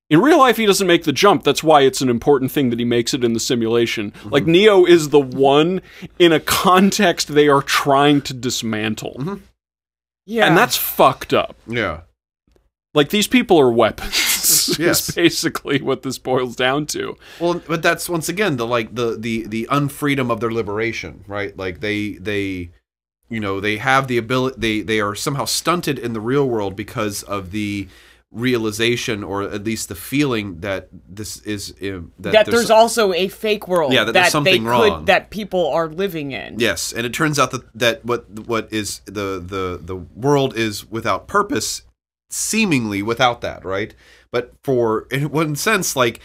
In real life, he doesn't make the jump. That's why it's an important thing that he makes it in the simulation. Mm-hmm. Like Neo is the one in a context they are trying to dismantle, mm-hmm. Yeah, and that's fucked up. Yeah. Like these people are weapons. Yes. is basically what this boils down to. Well, but that's once again the like the the the unfreedom of their liberation, right? Like they they you know, they have the ability they they are somehow stunted in the real world because of the realization or at least the feeling that this is um, that, that there's, also a fake world Yeah, that there's they something could wrong. that people are living in. Yes, and it turns out that that what what is the the the world is without purpose, seemingly without that, right? But for in one sense, like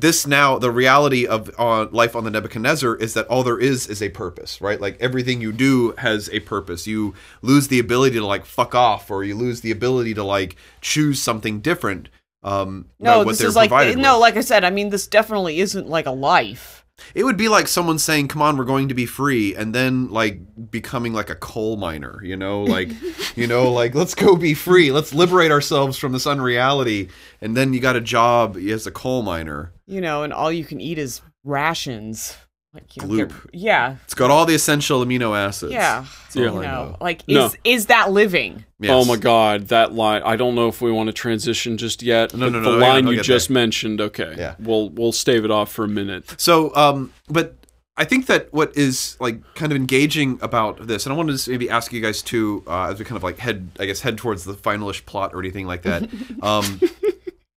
this now, the reality of on life on the Nebuchadnezzar is that all there is is a purpose, right? Like everything you do has a purpose. You lose the ability to like fuck off, or you lose the ability to like choose something different. Um, No, this is like no, with. like I said, I mean this definitely isn't like a life. It would be like someone saying, "Come on, we're going to be free," and then like becoming like a coal miner, you know, like you know, like let's go be free, let's liberate ourselves from this unreality, and then you got a job as a coal miner. You know, and all you can eat is rations. Like you don't Gloop. get- yeah. It's got all the essential amino acids. Yeah. That's You know, know. like No. is is that living? Yes. Oh my god, that line! I don't know if we want to transition just yet. No, but no, The no, line we'll you get just mentioned. Okay, Yeah. we'll we'll stave it off for a minute. So, um, but I think that what is like kind of engaging about this, and I wanted to maybe ask you guys too, uh, as we kind of like head, I guess, head towards the finalish plot or anything like that. um,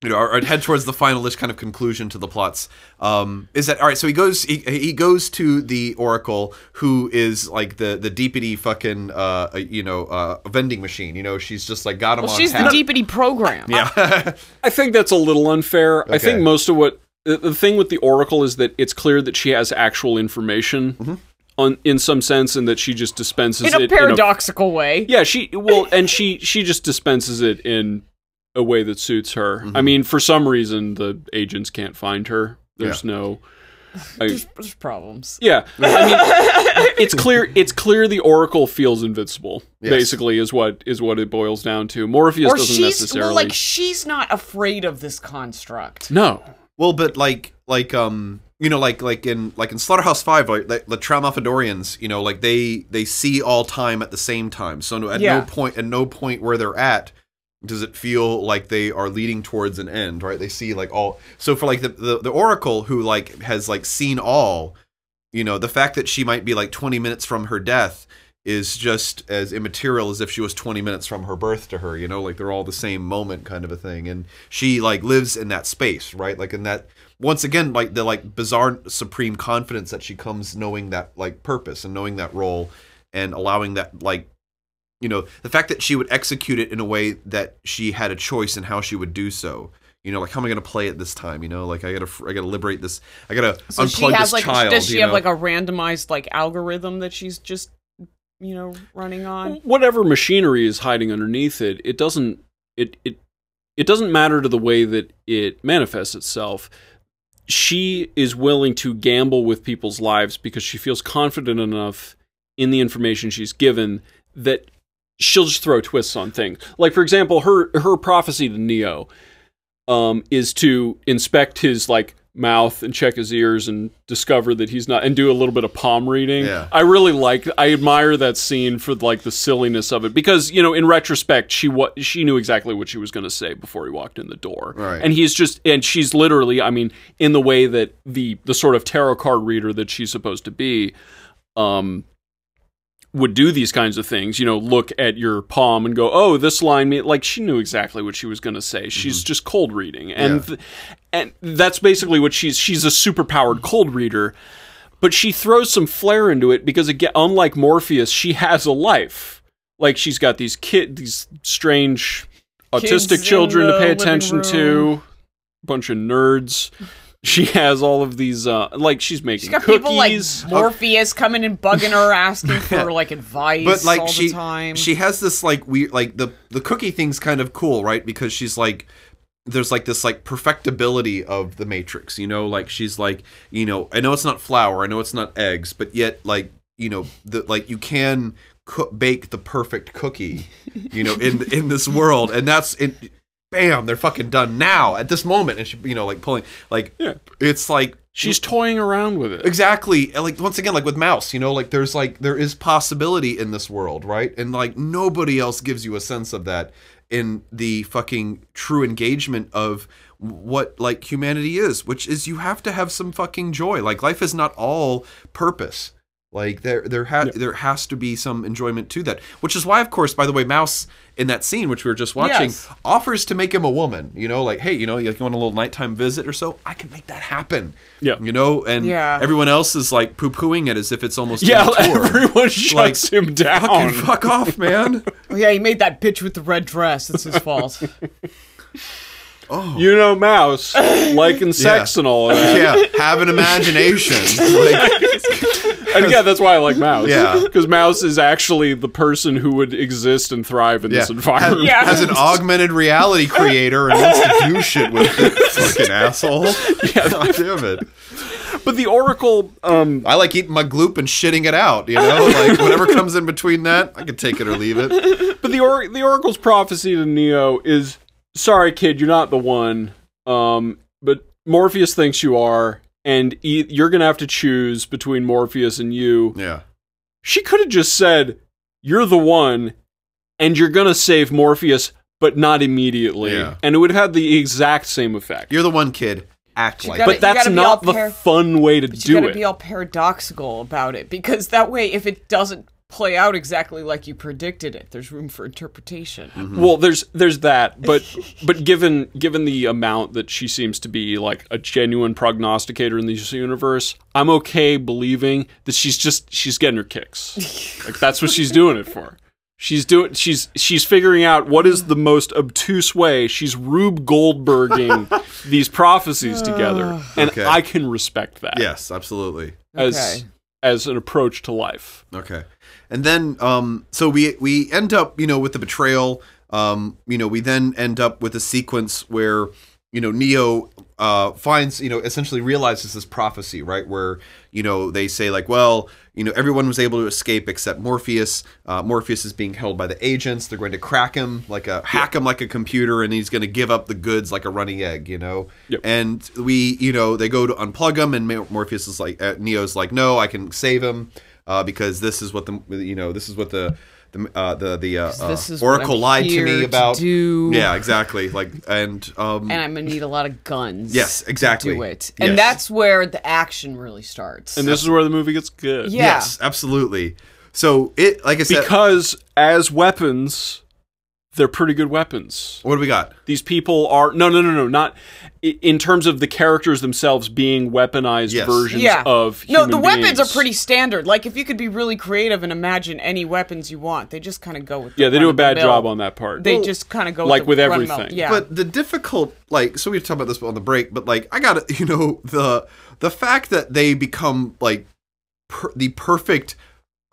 you know, or, or head towards the finalish kind of conclusion to the plots. Um, is that all right? So he goes, he, he goes to the Oracle, who is like the the deepity fucking, uh, you know, uh, vending machine. You know, she's just like got him Well, on. she's the tap. deepity program. Yeah. I think that's a little unfair. I think most of what the, the thing with the Oracle is that it's clear that she has actual information Mm-hmm. on in some sense, and that she just dispenses In a it paradoxical way. yeah, she well, and she she just dispenses it in a way that suits her. Mm-hmm. I mean, for some reason, the agents can't find her. There's no. I, There's, there's problems. yeah, I mean, it's clear. It's clear the Oracle feels invincible. Yes. Basically, is what is what it boils down to. Morpheus Or doesn't she's necessarily. well, like she's not afraid of this construct. no, Well, but like like um you know like like in like in Slaughterhouse Five like the, the Tralfamadorians you know like they they see all time at the same time. So no, at Yeah. no point at no point where they're at does it feel like they are leading towards an end. Right? They see like all. So for like the the, the Oracle who like has like seen all, you know, the fact that she might be like twenty minutes from her death is just as immaterial as if she was 20 minutes from her birth to her you know like they're all the same moment kind of a thing and she like lives in that space right like in that once again like the like bizarre supreme confidence that she comes knowing that like purpose and knowing that role and allowing that like you know the fact that she would execute it in a way that she had a choice in how she would do so you know like how am i going to play it this time you know like i gotta i gotta liberate this i gotta So unplug she has this like child does she you have know? like a randomized like algorithm that she's just you know running on? whatever machinery is hiding underneath it, it doesn't it it it doesn't matter to the way that it manifests itself. She is willing to gamble with people's lives because she feels confident enough in the information she's given that she'll just throw twists on things. Like for example, her her prophecy to Neo um, is to inspect his like mouth and check his ears and discover that he's not and do a little bit of palm reading. Yeah. I really like I admire that scene for like the silliness of it because you know in retrospect she what she knew exactly what she was going to say before he walked in the door. Right. And he's just and she's literally I mean in the way that the the sort of tarot card reader that she's supposed to be um would do these kinds of things, you know, look at your palm and go, "Oh, this line mean like she knew exactly what she was going to say. She's just cold reading." And Mm-hmm. Yeah. th- and that's basically what she's she's a superpowered cold reader, but she throws some flair into it because again, unlike Morpheus, she has a life. Like she's got these kid these strange Kids autistic children to pay attention room. to, bunch of nerds. She has all of these uh like she's making She's got cookies. people like Morpheus coming and bugging her, asking for like advice but like all she the time. she has this like weird like the the cookie thing's kind of cool right because she's like there's like this like perfectibility of the matrix you know like she's like you know i know it's not flour i know it's not eggs but yet like you know the like you can cook, bake the perfect cookie you know in in this world and that's it bam they're fucking done now at this moment and she you know like pulling like Yeah. it's like She's toying around with it. Exactly. Like once again, like with Mouse, you know, like there's like there is possibility in this world, right? And like nobody else gives you a sense of that in the fucking true engagement of what like humanity is, which is you have to have some fucking joy. Like life is not all purpose. Like there there ha- there has to be some enjoyment to that. Which is why of course by the way Mouse in that scene which we were just watching Yes. offers to make him a woman, you know, like hey, you know, like you want a little nighttime visit or so, I can make that happen. Yeah. You know, and Yeah. everyone else is like poo-pooing it as if it's almost Yeah, immature. everyone shuts him down. Fucking fuck off, man. Oh, yeah, he made that bitch with the red dress. It's his fault. You know, Mouse, like liking sex and all of that. yeah, have an imagination. Like, And yeah, that's why I like Mouse. Yeah. Because Mouse is actually the person who would exist and thrive in yeah, this environment. Yeah. As an augmented reality creator and wants to do shit with it. Fucking asshole. God damn it. But the Oracle, um, I like eating my gloop and shitting it out, you know? Like, whatever comes in between that, I can take it or leave it. but the or- the Oracle's prophecy to Neo is, sorry, kid, you're not the one. Um, but Morpheus thinks you are, and e- you're gonna have to choose between Morpheus and you. Yeah. She could have just said, "You're the one," and you're gonna save Morpheus, but not immediately, Yeah. and it would have had the exact same effect. You're the one kid. Act You like gotta- but that's gotta be not all the par- fun way to But do you gotta it. be all paradoxical about it because that way, if it doesn't play out exactly like you predicted it, there's room for interpretation. Mm-hmm. Well, there's there's that, but but given given the amount that she seems to be like a genuine prognosticator in this universe, I'm okay believing that she's just she's getting her kicks. like that's what she's doing it for. She's doing she's she's figuring out what is the most obtuse way. She's Rube Goldberging these prophecies together, ah. and Okay. I can respect that yes, absolutely. as Okay. as an approach to life. Okay. And then um so we we end up, you know, with the betrayal. Um, you know, we then end up with a sequence where, you know, Neo uh finds, you know, essentially realizes this prophecy, right? Where, you know, they say like, well, you know, everyone was able to escape except Morpheus. Uh, Morpheus is being held by the agents. They're going to crack him like a hack him like a computer, and he's going to give up the goods like a runny egg, you know. Yep. And we, you know, they go to unplug him, and Morpheus is like, uh, Neo's like, no, I can save him uh, because this is what the, you know, this is what the the uh, the the uh, This uh, is what Oracle I'm lied to here me to about. do. Yeah, exactly. Like, and um, And I'm gonna need a lot of guns. Yes, exactly. To do it, and Yes. that's where the action really starts. And this is where the movie gets good. Yeah. yes, absolutely. So it, like I said, Because as weapons, they're pretty good weapons. what do we got? These people are no, no, no, no, not in terms of the characters themselves being weaponized Yes. versions yeah. of no, human the weapons beings. are pretty standard. Like if you could be really creative and imagine any weapons you want, they just kind of go with. The Yeah, they do a bad job on that part. They Well, just kind of go like the with run-of-the-mill. everything. Yeah, But the difficult, like, so we were talking about this on the break, but like, I got to you know, the the fact that they become like per- the perfect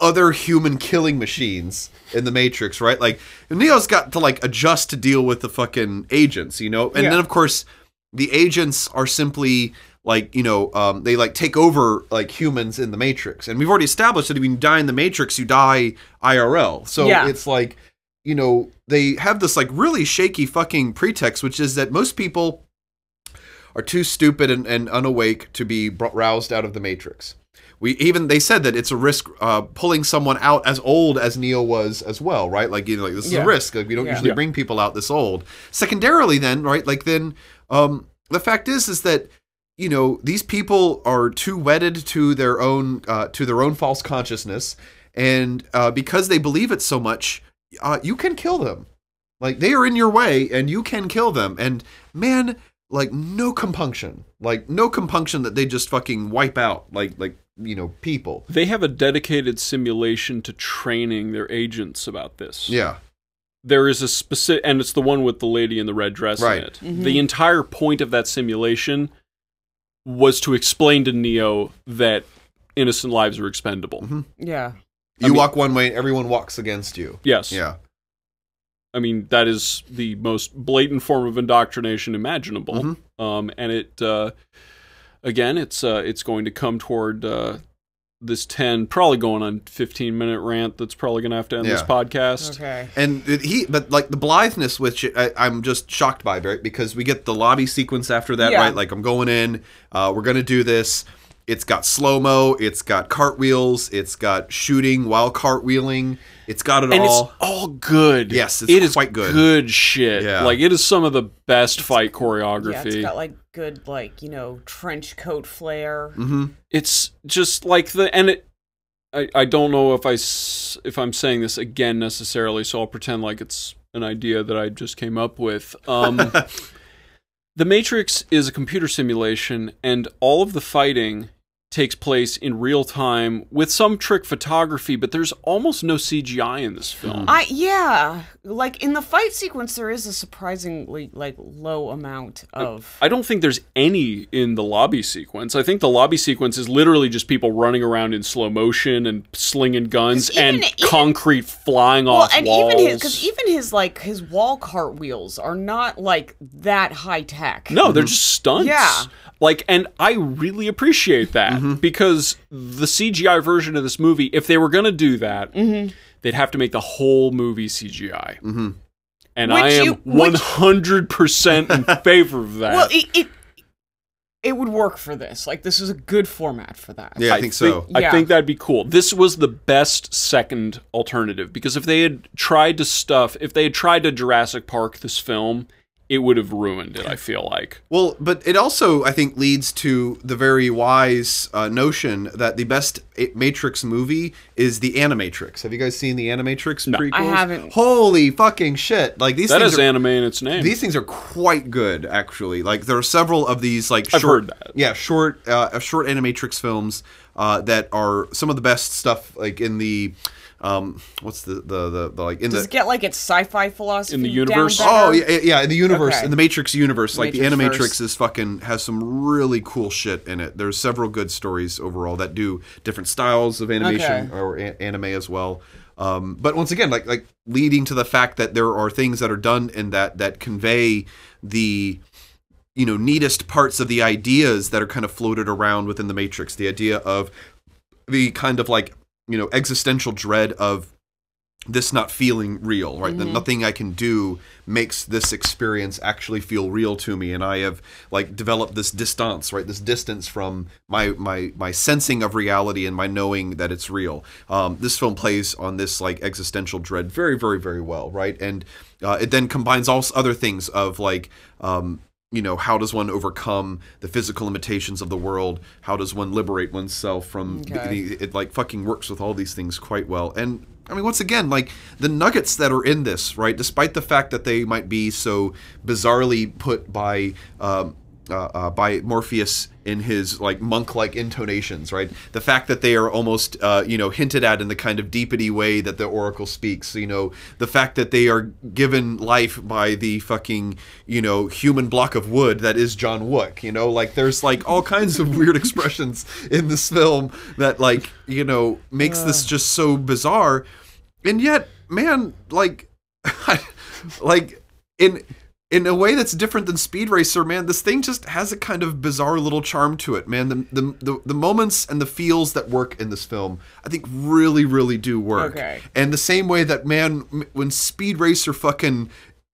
other human killing machines in the Matrix, right? Like, Neo's got to like adjust to deal with the fucking agents, you know, and Yeah. then of course the agents are simply like you know um, they like take over like humans in the matrix and we've already established that when you die in the matrix you die irl so Yeah. it's like you know they have this like really shaky fucking pretext which is that most people are too stupid and, and unawake to be roused out of the matrix we even they said that it's a risk uh, pulling someone out as old as Neo was as well, right? Like you know, like this is Yeah. a risk. Like we don't Yeah. usually Yeah. bring people out this old. Secondarily, then, right? Like then, um, the fact is, is that you know these people are too wedded to their own uh, to their own false consciousness, and uh, because they believe it so much, uh, you can kill them. Like they are in your way, and you can kill them. And man, like no compunction, like no compunction that they just fucking wipe out, like like you know people. They have a dedicated simulation to training their agents about this. Yeah, There is a specific, and it's the one with the lady in the red dress Right. in it. The entire point of that simulation was to explain to Neo that innocent lives are expendable. Mm-hmm. yeah. you mean- walk one way, everyone walks against you. Yes. Yeah, I mean, that is the most blatant form of indoctrination imaginable. Mm-hmm. Um, and it, uh, again, it's uh, it's going to come toward uh, this ten, probably going on fifteen minute rant. That's probably going to have to end this podcast. Okay. and it- he, but like the blitheness, which I, I'm just shocked by, right? Because we get the lobby sequence after that, Yeah. right? Like I'm going in, uh, we're gonna do this, it's got slow mo, it's got cartwheels, it's got shooting while cartwheeling. It's got it and all. it's all good. Yes, it's It is quite good. Good shit. Yeah. Like it is some of the best fight choreography Yeah, choreography. it's got like good, like you know, trench coat flair. hmm it's just like the and it I, I don't know if I if I'm saying this again necessarily so I'll pretend like it's an idea that I just came up with um the matrix is a computer simulation and all of the fighting takes place in real time with some trick photography but there's almost no CGI in this hmm. film I yeah, like in the fight sequence, there is a surprisingly like low amount of. I don't think there's any in the lobby sequence. I think the lobby sequence is literally just people running around in slow motion and slinging guns even- and even- concrete flying well, off and walls. even his because even his like his wall cartwheels are not like that high tech. no, they're just stunts. Yeah. Like, and I really appreciate that Mm-hmm. because the CGI version of this movie, if they were going to do that, Mm-hmm. they'd have to make the whole movie CGI. Mm-hmm. And Which I am 100% in favor of that. Well, it, it it would work for this. Like this is a good format for that. Yeah, I, think so. I Yeah. think that'd be cool. This was the best second alternative because if they had tried to stuff, if they had tried to Jurassic Park this film, it would have ruined it. I feel like. Well, but it also, I think, leads to the very wise uh, notion that the best Matrix movie is the Animatrix. Have you guys seen the Animatrix prequels? I haven't. Holy fucking shit! Like these That things is are, anime in its name. these things are quite good, actually. Like there are several of these like I've short, heard that. yeah, short, uh, short Animatrix films uh, that are some of the best stuff. Like in the, um, what's the the the, the like in Does the it get like its sci-fi philosophy In the down universe? Oh yeah, yeah, in the universe, Okay. in the Matrix universe, like the Animatrix verse. is fucking has some really cool shit in it. There's several good stories overall that do different styles of animation Okay. or a- anime as well. Um, but once again, like like leading to the fact that there are things that are done in that that convey the you know neatest parts of the ideas that are kind of floated around within the Matrix. The idea of the kind of like you know existential dread of this not feeling real, right? That nothing I can do makes this experience actually feel real to me, and I have like developed this distance, right? This distance from my my my sensing of reality and my knowing that it's real. Um, this film plays on this like existential dread very, very, very well, right? And uh, it then combines all other things of like. Um, you know how does one overcome the physical limitations of the world how does one liberate oneself from Okay. the, it like fucking works with all these things quite well and i mean once again like the nuggets that are in this right despite the fact that they might be so bizarrely put by um uh, uh, by Morpheus in his like monk-like intonations, right? The fact that they are almost, uh, you know, hinted at in the kind of deepity way that the Oracle speaks. You know, the fact that they are given life by the fucking, you know, human block of wood that is John Wick. You know, like there's like all kinds of weird expressions in this film that like you know makes this just so bizarre, and yet, man, like, like in in a way that's different than Speed Racer, man, this thing just has a kind of bizarre little charm to it, man. The the the, the moments and the feels that work in this film, I think, really, really do work. Okay. And the same way that, man, when Speed Racer fucking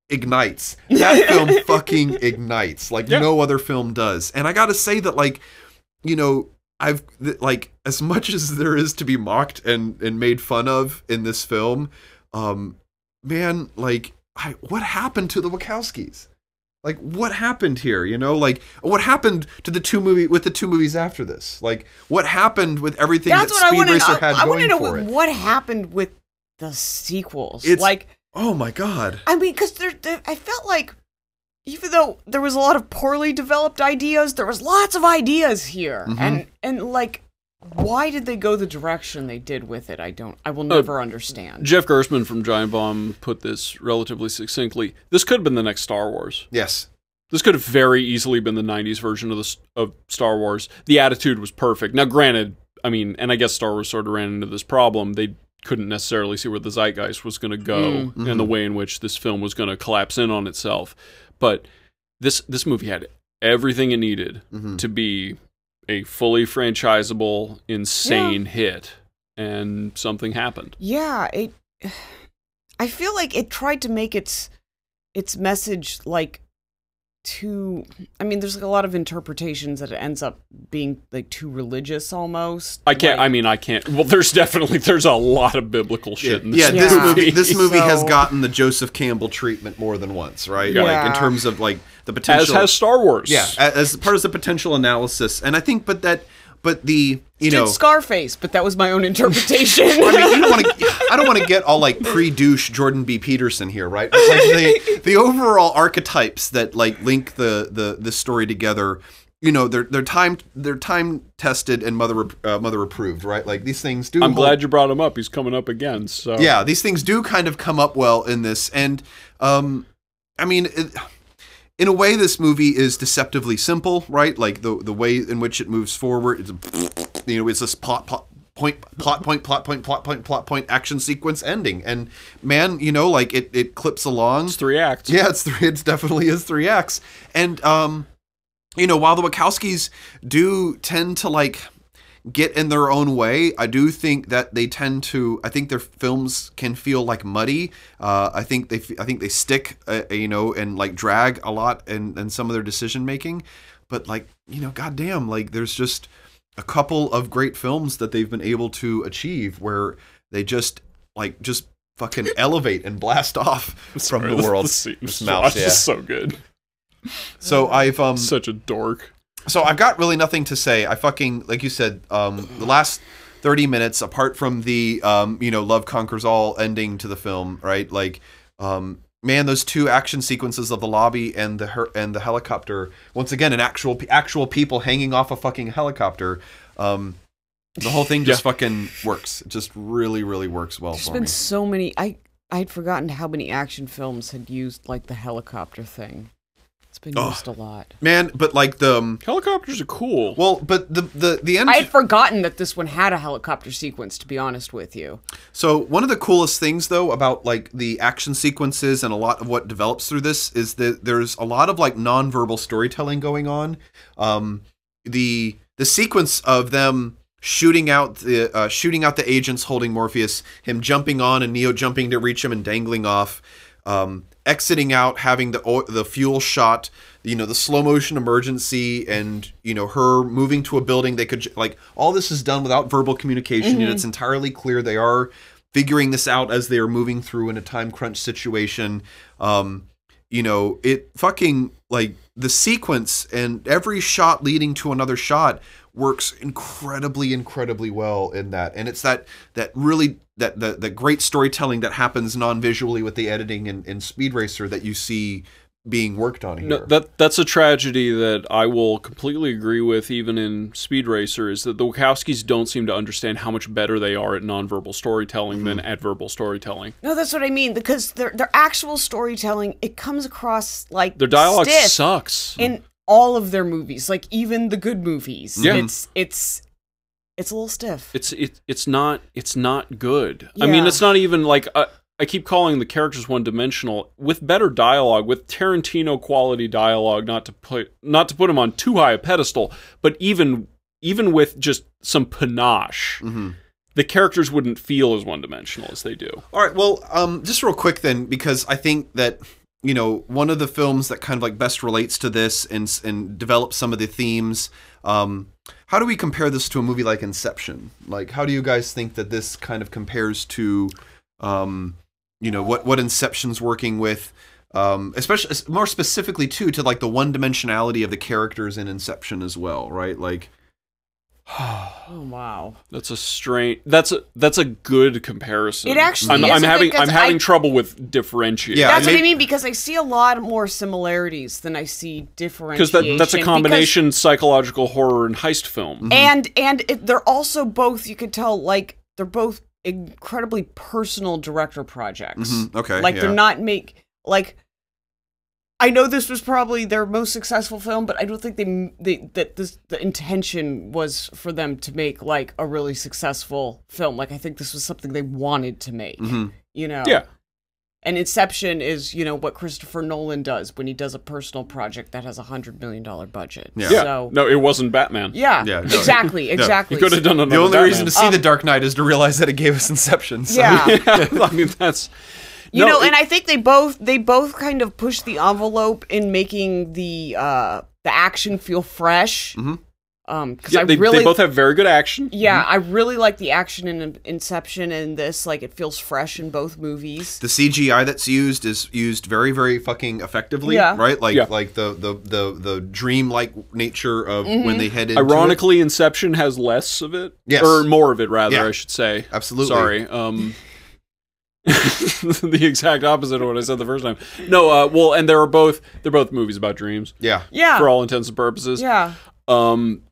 ignites, that film fucking ignites like Yeah. no other film does. And I gotta say that, like, you know, I've like as much as there is to be mocked and and made fun of in this film, um, man, like, I, what happened to the Wachowskis? Like, what happened here? You know, like, what happened to the two movie with the two movies after this? Like, what happened with everything That's that Speed Racer know. had I want to going know for what, it? what happened with the sequels. It's- like, Oh my god! I mean, because there, there, I felt like even though there was a lot of poorly developed ideas, there was lots of ideas here, Mm-hmm. and and like, why did they go the direction they did with it? I don't. I Uh, will never understand. Jeff Gerstmann from Giant Bomb put this relatively succinctly. This could have been the next Star Wars. Yes, This could have very easily been the '90s version of the of Star Wars. The attitude was perfect. Now, granted, I mean, and I guess Star Wars sort of ran into this problem. They couldn't necessarily see where the zeitgeist was going to go mm. mm-hmm. and the way in which this film was going to collapse in on itself. But this this movie had everything it needed mm-hmm. to be a fully franchisable, insane hit, and something happened. Yeah, it. I feel like it tried to make its its message like too. I mean, there's like a lot of interpretations that it ends up being like too religious almost. I can't. Like, I mean, I can't. Well, there's definitely there's a lot of biblical shit in this. yeah, this Yeah. movie this movie has gotten the Joseph Campbell treatment more than once, right? Like in terms of like the potential as has Star Wars. Yeah, a- as part of the potential analysis. And I think but that but the you did know Scarface, but that was my own interpretation. I mean, you don't want to. I don't want to get all like pre-douche Jordan B. Peterson here, right? But, like the the overall archetypes that like link the the the story together. You know, they're they're time they're time tested and mother uh, mother approved, right? Like these things do. I'm hold- glad you brought him up. He's coming up again. So yeah, these things do kind of come up well in this, and um, I mean, it, in a way, this movie is deceptively simple, right? Like the the way in which it moves forward, it's, you know, it's this plot, plot point, plot point, plot point, plot point, plot point, action sequence ending, and man, you know, like it it clips along. it's three acts. Yeah, it's three. It's definitely is three acts, and um, you know, while the Wachowskis do tend to like get in their own way, I do think that they tend to. I think their films can feel like muddy. Uh, I think they. I think they stick, uh, you know, and like drag a lot in, in some of their decision making. But like, you know, goddamn, like there's just a couple of great films that they've been able to achieve where they just like just fucking elevate and blast off from the world. This mouse, yeah. is so good. So I've um Such a dork. So I've got really nothing to say. I fucking like you said, um the last 30 minutes apart from the um you know love conquers all ending to the film, right? Like um man those two action sequences of the lobby and the her- and the helicopter once again an actual actual people hanging off a fucking helicopter um the whole thing just fucking works. It just really really works well There's for been me. so many. I I'd forgotten how many action films had used like the helicopter thing. It's been Ugh. used a lot. Man, but like the um, Helicopters are cool. well, but the the the end I had forgotten that this one had a helicopter sequence. To be honest with you, So one of the coolest things though about like the action sequences and a lot of what develops through this is that there's a lot of like nonverbal storytelling going on. Um, the the sequence of them shooting out the uh, shooting out the agents holding Morpheus, him jumping on and Neo jumping to reach him and dangling off, um, exiting out, having the the fuel shot, you know, the slow motion emergency, and you know her moving to a building. They could like all this is done without verbal communication, and it's entirely clear they are figuring this out as they are moving through in a time crunch situation. Um, you know, it fucking like the sequence and every shot leading to another shot works incredibly, incredibly well in that. And it's that that really that the the great storytelling that happens non-visually with the editing in, in Speed Racer that you see being worked on here. No, that that's a tragedy that I will completely agree with. Even in Speed Racer, is that the Wachowskis don't seem to understand how much better they are at nonverbal storytelling than mm-hmm. at verbal storytelling. no, that's what I mean. Because their their actual storytelling it comes across like Their dialogue stiff sucks. in all of their movies, like even the good movies. Yeah. it's it's it's a little stiff. It's it, it's not it's not good. I mean, it's not even like uh, I keep calling the characters one dimensional. With better dialogue, with Tarantino quality dialogue, not to put not to put him on too high a pedestal, but even even with just some panache, the characters wouldn't feel as one dimensional as they do. All right. Well, um, just real quick then, because I think that you know one of the films that kind of like best relates to this and and develops some of the themes. Um, how do we compare this to a movie like Inception? Like, how do you guys think that this kind of compares to, um, you know, what what Inception's working with? Um, especially more specifically too to like the one dimensionality of the characters in Inception as well, right? Like, oh wow. That's a strange. That's a that's a good comparison. It actually I'm, is I'm having I'm 'cause having I- trouble with differentiating. Yeah, That's I what I mean because I see a lot more similarities than I see because differentiation. that that's a because- combination psychological horror and heist film. and and it, they're also both. You could tell like they're both incredibly personal director projects. mhm, okay, like yeah. they're not make like. I know this was probably their most successful film, but I don't think they, they that this the intention was for them to make like a really successful film. Like I think this was something they wanted to make. Mhm. You know. Yeah. And Inception is, you know, what Christopher Nolan does when he does a personal project that has a hundred million dollar budget. Yeah. Yeah. So no, it wasn't Batman. yeah, Yeah, no. exactly, exactly. He could have done another The only Batman. reason to see The Dark Knight is to realize that it gave us Inception. So. Yeah. yeah, I mean that's You No, know, it- and I think they both they both kind of push the envelope in making the uh the action feel fresh. Mhm. Um, because Yeah, I they, really, they both have very good action. yeah, I really like the action in Inception and this. Like, it feels fresh in both movies. the CGI that's used is used very very fucking effectively, Yeah. right? Like Yeah. like the the the the dreamlike nature of Mm-hmm. when they head into it. Ironically, Inception has less of it, Yes. or more of it, rather. Yeah. I should say. Absolutely. Sorry. Um, the exact opposite of what I said the first time. No. Uh, well, and they are both they're both movies about dreams Yeah. Yeah, for all intents and purposes. yeah, Um,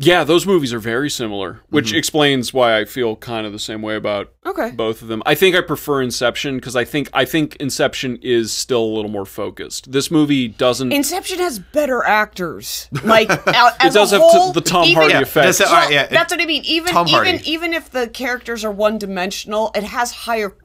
yeah, those movies are very similar, which Mm-hmm. explains why I feel kind of the same way about okay. both of them. I think I prefer Inception because I think I think Inception is still a little more focused. This movie doesn't. Inception has better actors. Like, a- as does a have t- whole, the Tom even- Hardy Yeah, effect. that's- Well, right, yeah, it- that's what I mean. Even Tom even Hardy. even if the characters are one dimensional, it has higher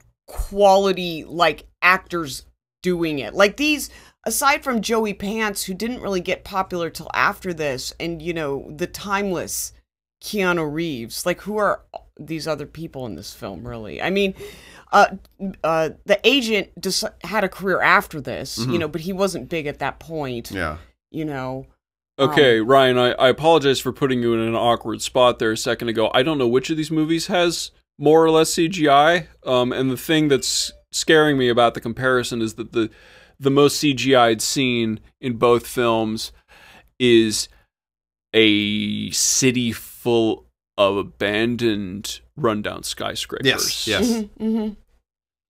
quality like actors doing it. Like these aside from Joey Pants who didn't really get popular till after this and you know, the timeless Keanu Reeves. Like who are these other people in this film really? I mean, uh, uh, the agent just had a career after this, you know, but he wasn't big at that point. Mm-hmm. Yeah. You know, Okay, Ryan, I, I apologize for putting you in an awkward spot there a second ago. I don't know which of these movies has more or less CGI. Um, and the thing that's scaring me about the comparison is that the the most CGI'd scene in both films is a city full of abandoned, rundown skyscrapers. Yes. Yes. hmm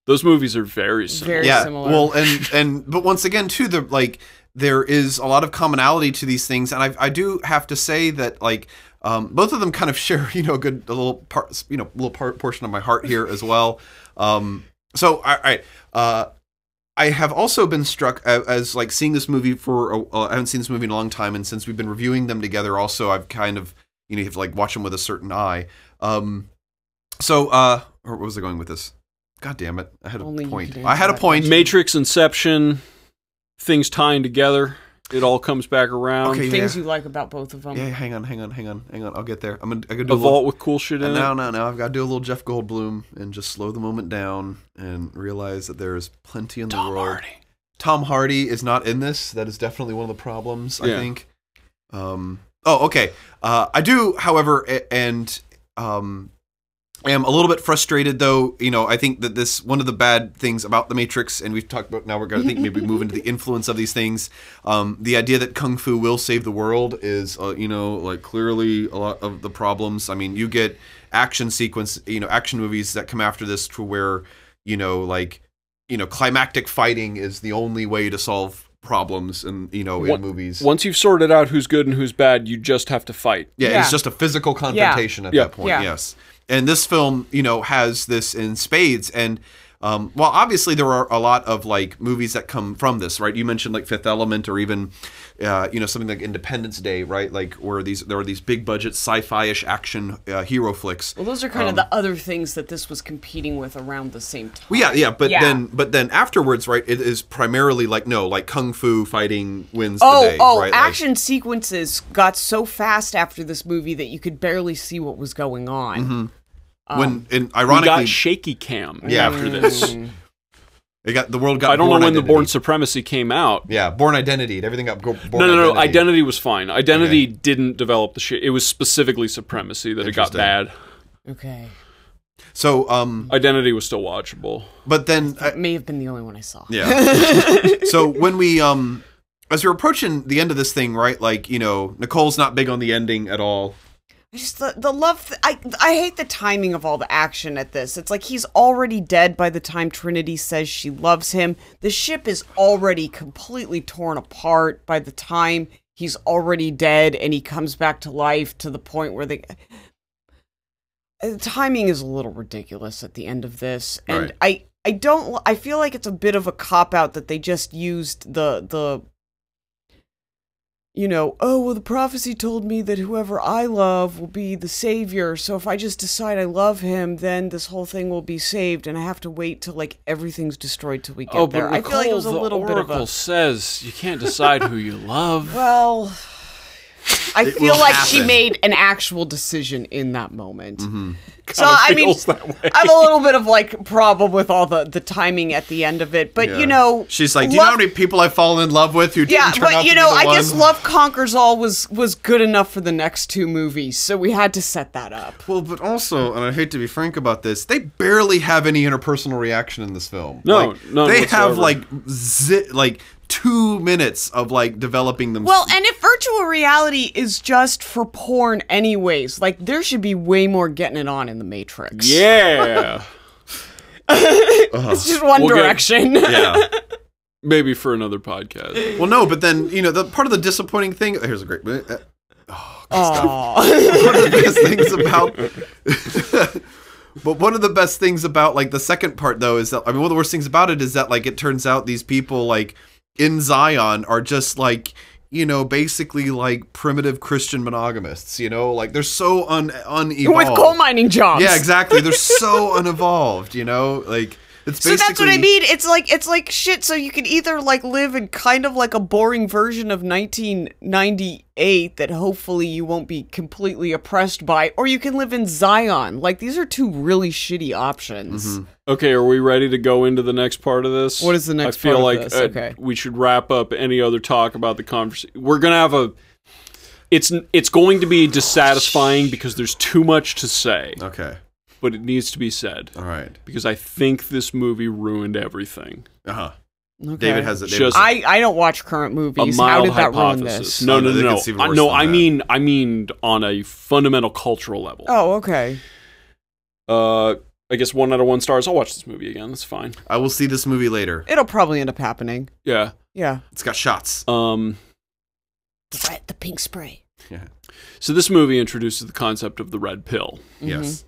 Those movies are very similar. Very yeah. similar. Well, and and but once again, too, the like there is a lot of commonality to these things, and I I do have to say that like. Um, both of them kind of share, you know, a good a little part, you know, little part portion of my heart here as well. Um, so, all right, uh, I have also been struck a- as like seeing this movie for. a- Uh, I haven't seen this movie in a long time, and since we've been reviewing them together, also I've kind of you know you have to like watch them with a certain eye. Um, so, uh, or where was I going with this? God damn it! I had a Only you point. I had a point. Matrix, Inception, things tying together. It all comes back around. Okay, things yeah. you like about both of them. Yeah, hang on, hang on, hang on, hang on. I'll get there. I'm gonna, I'm gonna do A a little. vault with cool shit in And it. now, now, now, I've got to do a little Jeff Goldblum and just slow the moment down and realize that there is plenty in the Tom world. Hardy. Tom Hardy is not in this. That is definitely one of the problems. I think. Um. Oh, okay. Uh, I do, however, and um, am a little bit frustrated though. You know, I think that this one of the bad things about the Matrix, and we've talked about now. We're going to think maybe move into the influence of these things. Um, the idea that kung fu will save the world is, uh, you know, like clearly a lot of the problems. I mean, you get action sequence, you know, action movies that come after this to where, you know, like, you know, climactic fighting is the only way to solve problems, and you know, What- in movies. Once you've sorted out who's good and who's bad, you just have to fight. Yeah, Yeah. it's just a physical confrontation at Yeah. that point. Yeah. Yes, and this film, you know, has this in spades. And um, well, obviously there are a lot of like movies that come from this, right? You mentioned like Fifth Element, or even uh, you know something like Independence Day, right? Like where these there are these big budget sci-fi-ish action uh, hero flicks. Well, those are kind of the other things that this was competing with around the same time. Well, yeah, yeah, but Yeah. then but then afterwards, right? It is primarily like no, like kung fu fighting wins Oh, the day. oh, right? Like- action sequences got so fast after this movie that you could barely see what was going on. Mm-hmm. Um, when and We ironically, got shaky cam Yeah. after this. It got the world got. I don't know Bourne when the Bourne Supremacy came out. Yeah, Bourne Identity. Everything got go- Bourne no, no, no. Identity. Identity was fine. Identity didn't develop the shit. It was specifically Supremacy that it got bad. Okay. So, um, Identity was still watchable. but then, it May have been the only one I saw. yeah. so when we, um, as we're approaching the end of this thing, right? Like, you know, Nicole's not big on the ending at all. I just the, the love. Th- I I hate the timing of all the action at this. It's like he's already dead by the time Trinity says she loves him. The ship is already completely torn apart by the time he's already dead, and he comes back to life to the point where they. Uh, the timing is a little ridiculous at the end of this, and I I don't I feel like it's a bit of a cop out that they just used the the you know, oh, well, the prophecy told me that whoever I love will be the savior. So if I just decide I love him, then this whole thing will be saved, and I have to wait till like everything's destroyed till we get oh, there. but I feel like it was a little bit of Oracle a says you can't decide who you love. well. I It feel will like she made an actual decision in that moment. Mm-hmm. So I mean, feels that way. I have a little bit of like problem with all the the timing at the end of it, but Yeah. you know, she's like, do you know how many people I've fallen in love with who yeah, didn't turn out but you to know, be the I guess love conquers all was was good enough for the next two movies, so we had to set that up. Well, but also, and I hate to be frank about this, they barely have any interpersonal reaction in this film. No, like, none they have like zi- like two minutes of like developing them. Well, and if virtual reality is just for porn, anyways, like there should be way more getting it on in the Matrix. Yeah. it's just one We'll get- direction. yeah. Maybe for another podcast. Well, no, but then you know the part of the disappointing thing. Here's a great. Uh, Aw. one of the best things about but one of the best things about like the second part though is that i mean one of the worst things about it is that like it turns out these people like in zion are just like you know basically like primitive christian monogamists you know? Like they're so un unevolved. With coal mining jobs. yeah exactly. They're so unevolved you know? Like So basically that's what I mean. It's like it's like shit. So you can either like live in kind of like a boring version of 1998 that hopefully you won't be completely oppressed by, or you can live in Zion. Like these are two really shitty options. Mm-hmm. Okay, are we ready to go into the next part of this? What is the next I feel part of like this? uh, Okay. we should wrap up any other talk about the conversation. We're gonna have a. It's it's going to be dissatisfying because there's too much to say, okay but it needs to be said all right because I think this movie ruined everything. uh-huh Okay. david has it David Just- I I don't watch current A moves. How mild did that ruin hypothesis. this? No, Oh, no, no, no, could no. I- no. I that. mean, I mean on a fundamental cultural level. Oh, okay. Uh, I guess one out of one stars. I'll watch this movie again. That's fine. i will see this movie later It'll probably end up happening. Yeah. Yeah. it's got shots Um. The red, the pink spray. yeah So this movie introduces the concept of the red pill. yes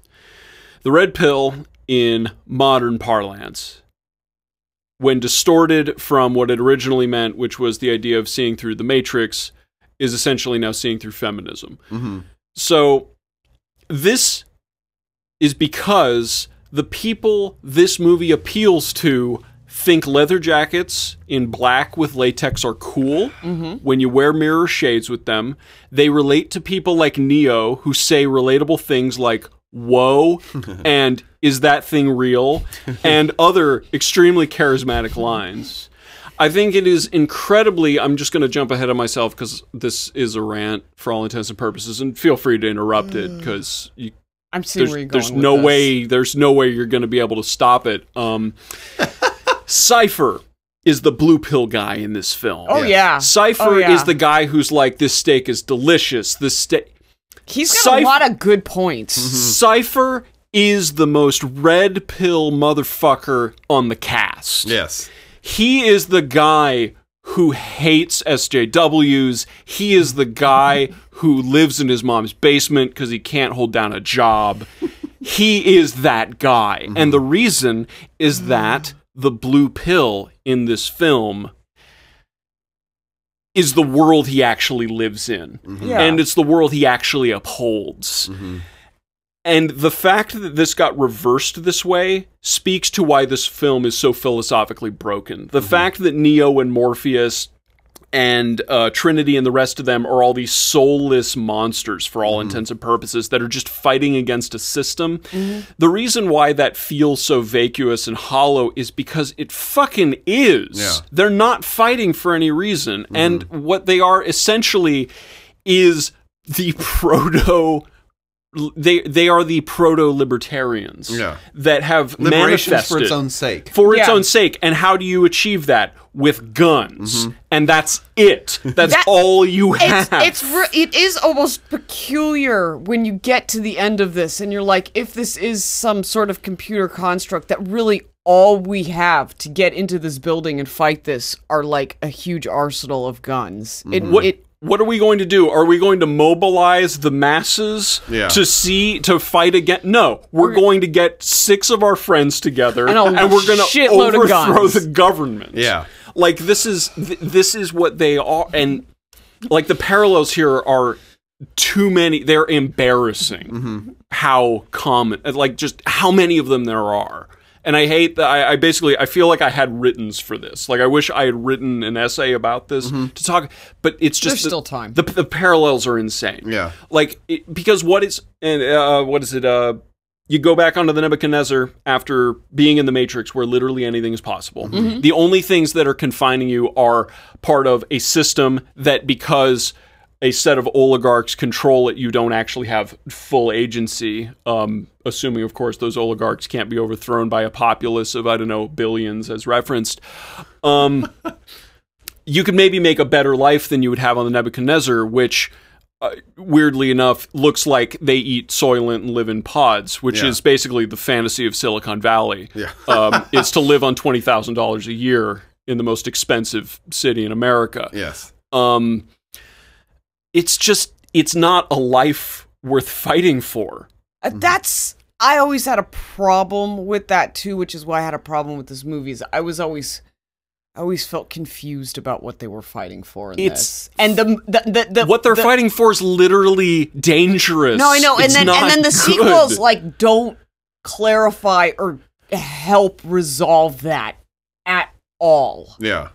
The red pill, in modern parlance, when distorted from what it originally meant, which was the idea of seeing through the matrix, is essentially now seeing through feminism. mm-hmm. So this is because the people this movie appeals to think leather jackets in black with latex are cool when you wear mirror shades with them. They relate to people like Neo who say relatable things like whoa and is that thing real and other extremely charismatic lines. I think it is incredibly. I'm just going to jump ahead of myself because this is a rant for all intents and purposes, and feel free to interrupt it because you I'm seeing there's, where you're going. there's with no this. way there's no way you're going to be able to stop it. Um, Cypher is the blue pill guy in this film. Oh Yes. yeah. Cypher Oh, yeah. is the guy who's like, this steak is delicious. This steak. He's got Cypher- a lot of good points. Mm-hmm. Cypher is the most red pill motherfucker on the cast. yes He is the guy who hates SJWs. He is the guy who lives in his mom's basement because he can't hold down a job. He is that guy. And the reason is that the blue pill in this film is the world he actually lives in. Mm-hmm. Yeah. And it's the world he actually upholds. Mm-hmm. And the fact that this got reversed this way speaks to why this film is so philosophically broken. The mm-hmm. fact that Neo and Morpheus and uh, Trinity and the rest of them are all these soulless monsters for all mm-hmm. intents and purposes that are just fighting against a system. Mm-hmm. The reason why that feels so vacuous and hollow is because it fucking is. Yeah. They're not fighting for any reason. And mm-hmm. what they are essentially is the proto they they are the proto libertarians Yeah. that have liberation manifested for its own sake for its Yeah. own sake. And how do you achieve that? With guns, Mm-hmm. and that's it. That's That- all you have. It's it's re- it is almost peculiar when you get to the end of this and you're like if this is some sort of computer construct that really all we have to get into this building and fight this are like a huge arsenal of guns. It what it what are we going to do? Are we going to mobilize the masses Yeah. to see to fight again? No, we're going to get six of our friends together And a we're going to shitload overthrow the government. Yeah. like this is th- this is what they are, and like the parallels here are too many. They're embarrassing. Mm-hmm. How common, like just how many of them there are. And I hate that. I, I basically I feel like I had writtens for this. Like I wish I had written an essay about this to talk. But it's just There's the- still time. The, the parallels are insane. Yeah. like it, because what is and uh, what is it? Uh, you go back onto the Nebuchadnezzar after being in the Matrix, where literally anything is possible. The only things that are confining you are part of a system that because a set of oligarchs control it, you don't actually have full agency. Um, assuming, of course, those oligarchs can't be overthrown by a populace of I don't know billions, as referenced. Um, you could maybe make a better life than you would have on the Nebuchadnezzar, which. Uh, weirdly enough, looks like they eat soylent and live in pods, which Yeah. is basically the fantasy of Silicon Valley. Yeah. um, is to live on twenty thousand dollars a year in the most expensive city in America. Yes. Um, it's just it's not a life worth fighting for. Uh, That's I always had a problem with that too, which is why I had a problem with this movie. Is I was always I always felt confused about what they were fighting for in It's- this. And the the, the, the What they're the- fighting for is literally dangerous. No, I know. And then and then the good. sequels like don't clarify or help resolve that at all. Yeah.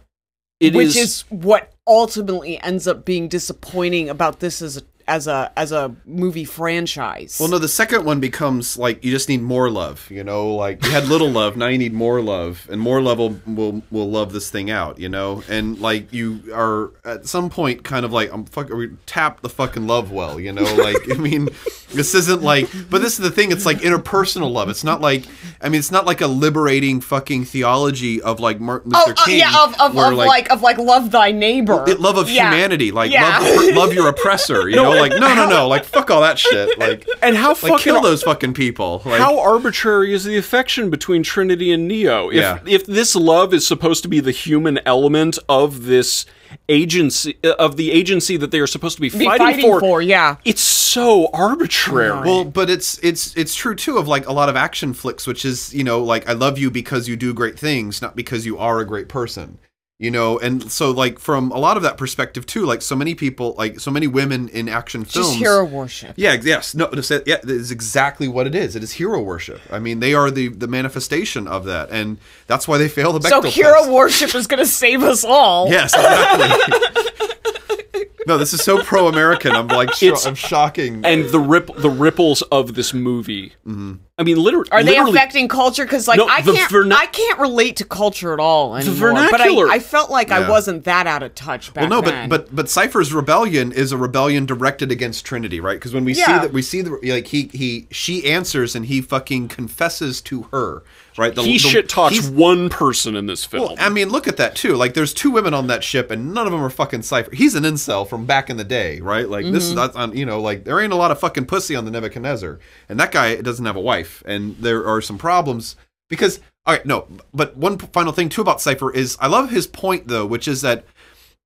It which is, what ultimately ends up being disappointing about this as a as a as a movie franchise. Well, no, the second one becomes like you just need more love. You know, like you had little love, now you need more love, and more love will, will will love this thing out. You know, and like you are at some point kind of like I'm fuck, we tap the fucking love well. You know, like I mean, this isn't like, but this is the thing. It's like interpersonal love. It's not like I mean, it's not like a liberating fucking theology of like Martin Luther oh, uh, King. yeah, of, of, of like, of like love thy neighbor, love of Yeah. humanity, like Yeah. love, love your oppressor. You know, like no, no, no, like fuck all that shit. Like, and how like fucking kill those fucking people. Like, how arbitrary is the affection between Trinity and Neo? If Yeah. if this love is supposed to be the human element of this agency uh, of the agency that they are supposed to be, Be fighting, fighting for, for, yeah. it's so arbitrary. Well, but it's it's it's true too of like a lot of action flicks, which is you know like I love you because you do great things, not because you are a great person. You know, and so like from a lot of that perspective too, like so many people, like so many women in action films, Just hero worship. Yeah, yes, no, to say- yeah, that is exactly what it is. It is hero worship. I mean, they are the the manifestation of that, and that's why they fail the So hero test. worship is going to save us all. Yes, exactly. no, this is so pro-American. I'm like, sho- It's- I'm shocking. and the rip the ripples of this movie. Mm-hmm. I mean, literally, Are they literally, affecting culture? Because like No, I can't, verna- I can't relate to culture at all anymore. vernacular- But I, I felt like I wasn't that out of touch back well, no, then. but but but Cypher's rebellion is a rebellion directed against Trinity, right? Because when we see that, we see the like he he she answers and he fucking confesses to her, right? The, he the- shit talks one person in this film. Well, I mean, look at that too. Like, there's two women on that ship, and none of them are fucking Cypher. He's an incel from back in the day, right? Like, this mm-hmm. is that's on, um, you know, like there ain't a lot of fucking pussy on the Nebuchadnezzar, and that guy doesn't have a wife, and there are some problems because. All right, no, but one final thing too about Cypher is I love his point though, which is that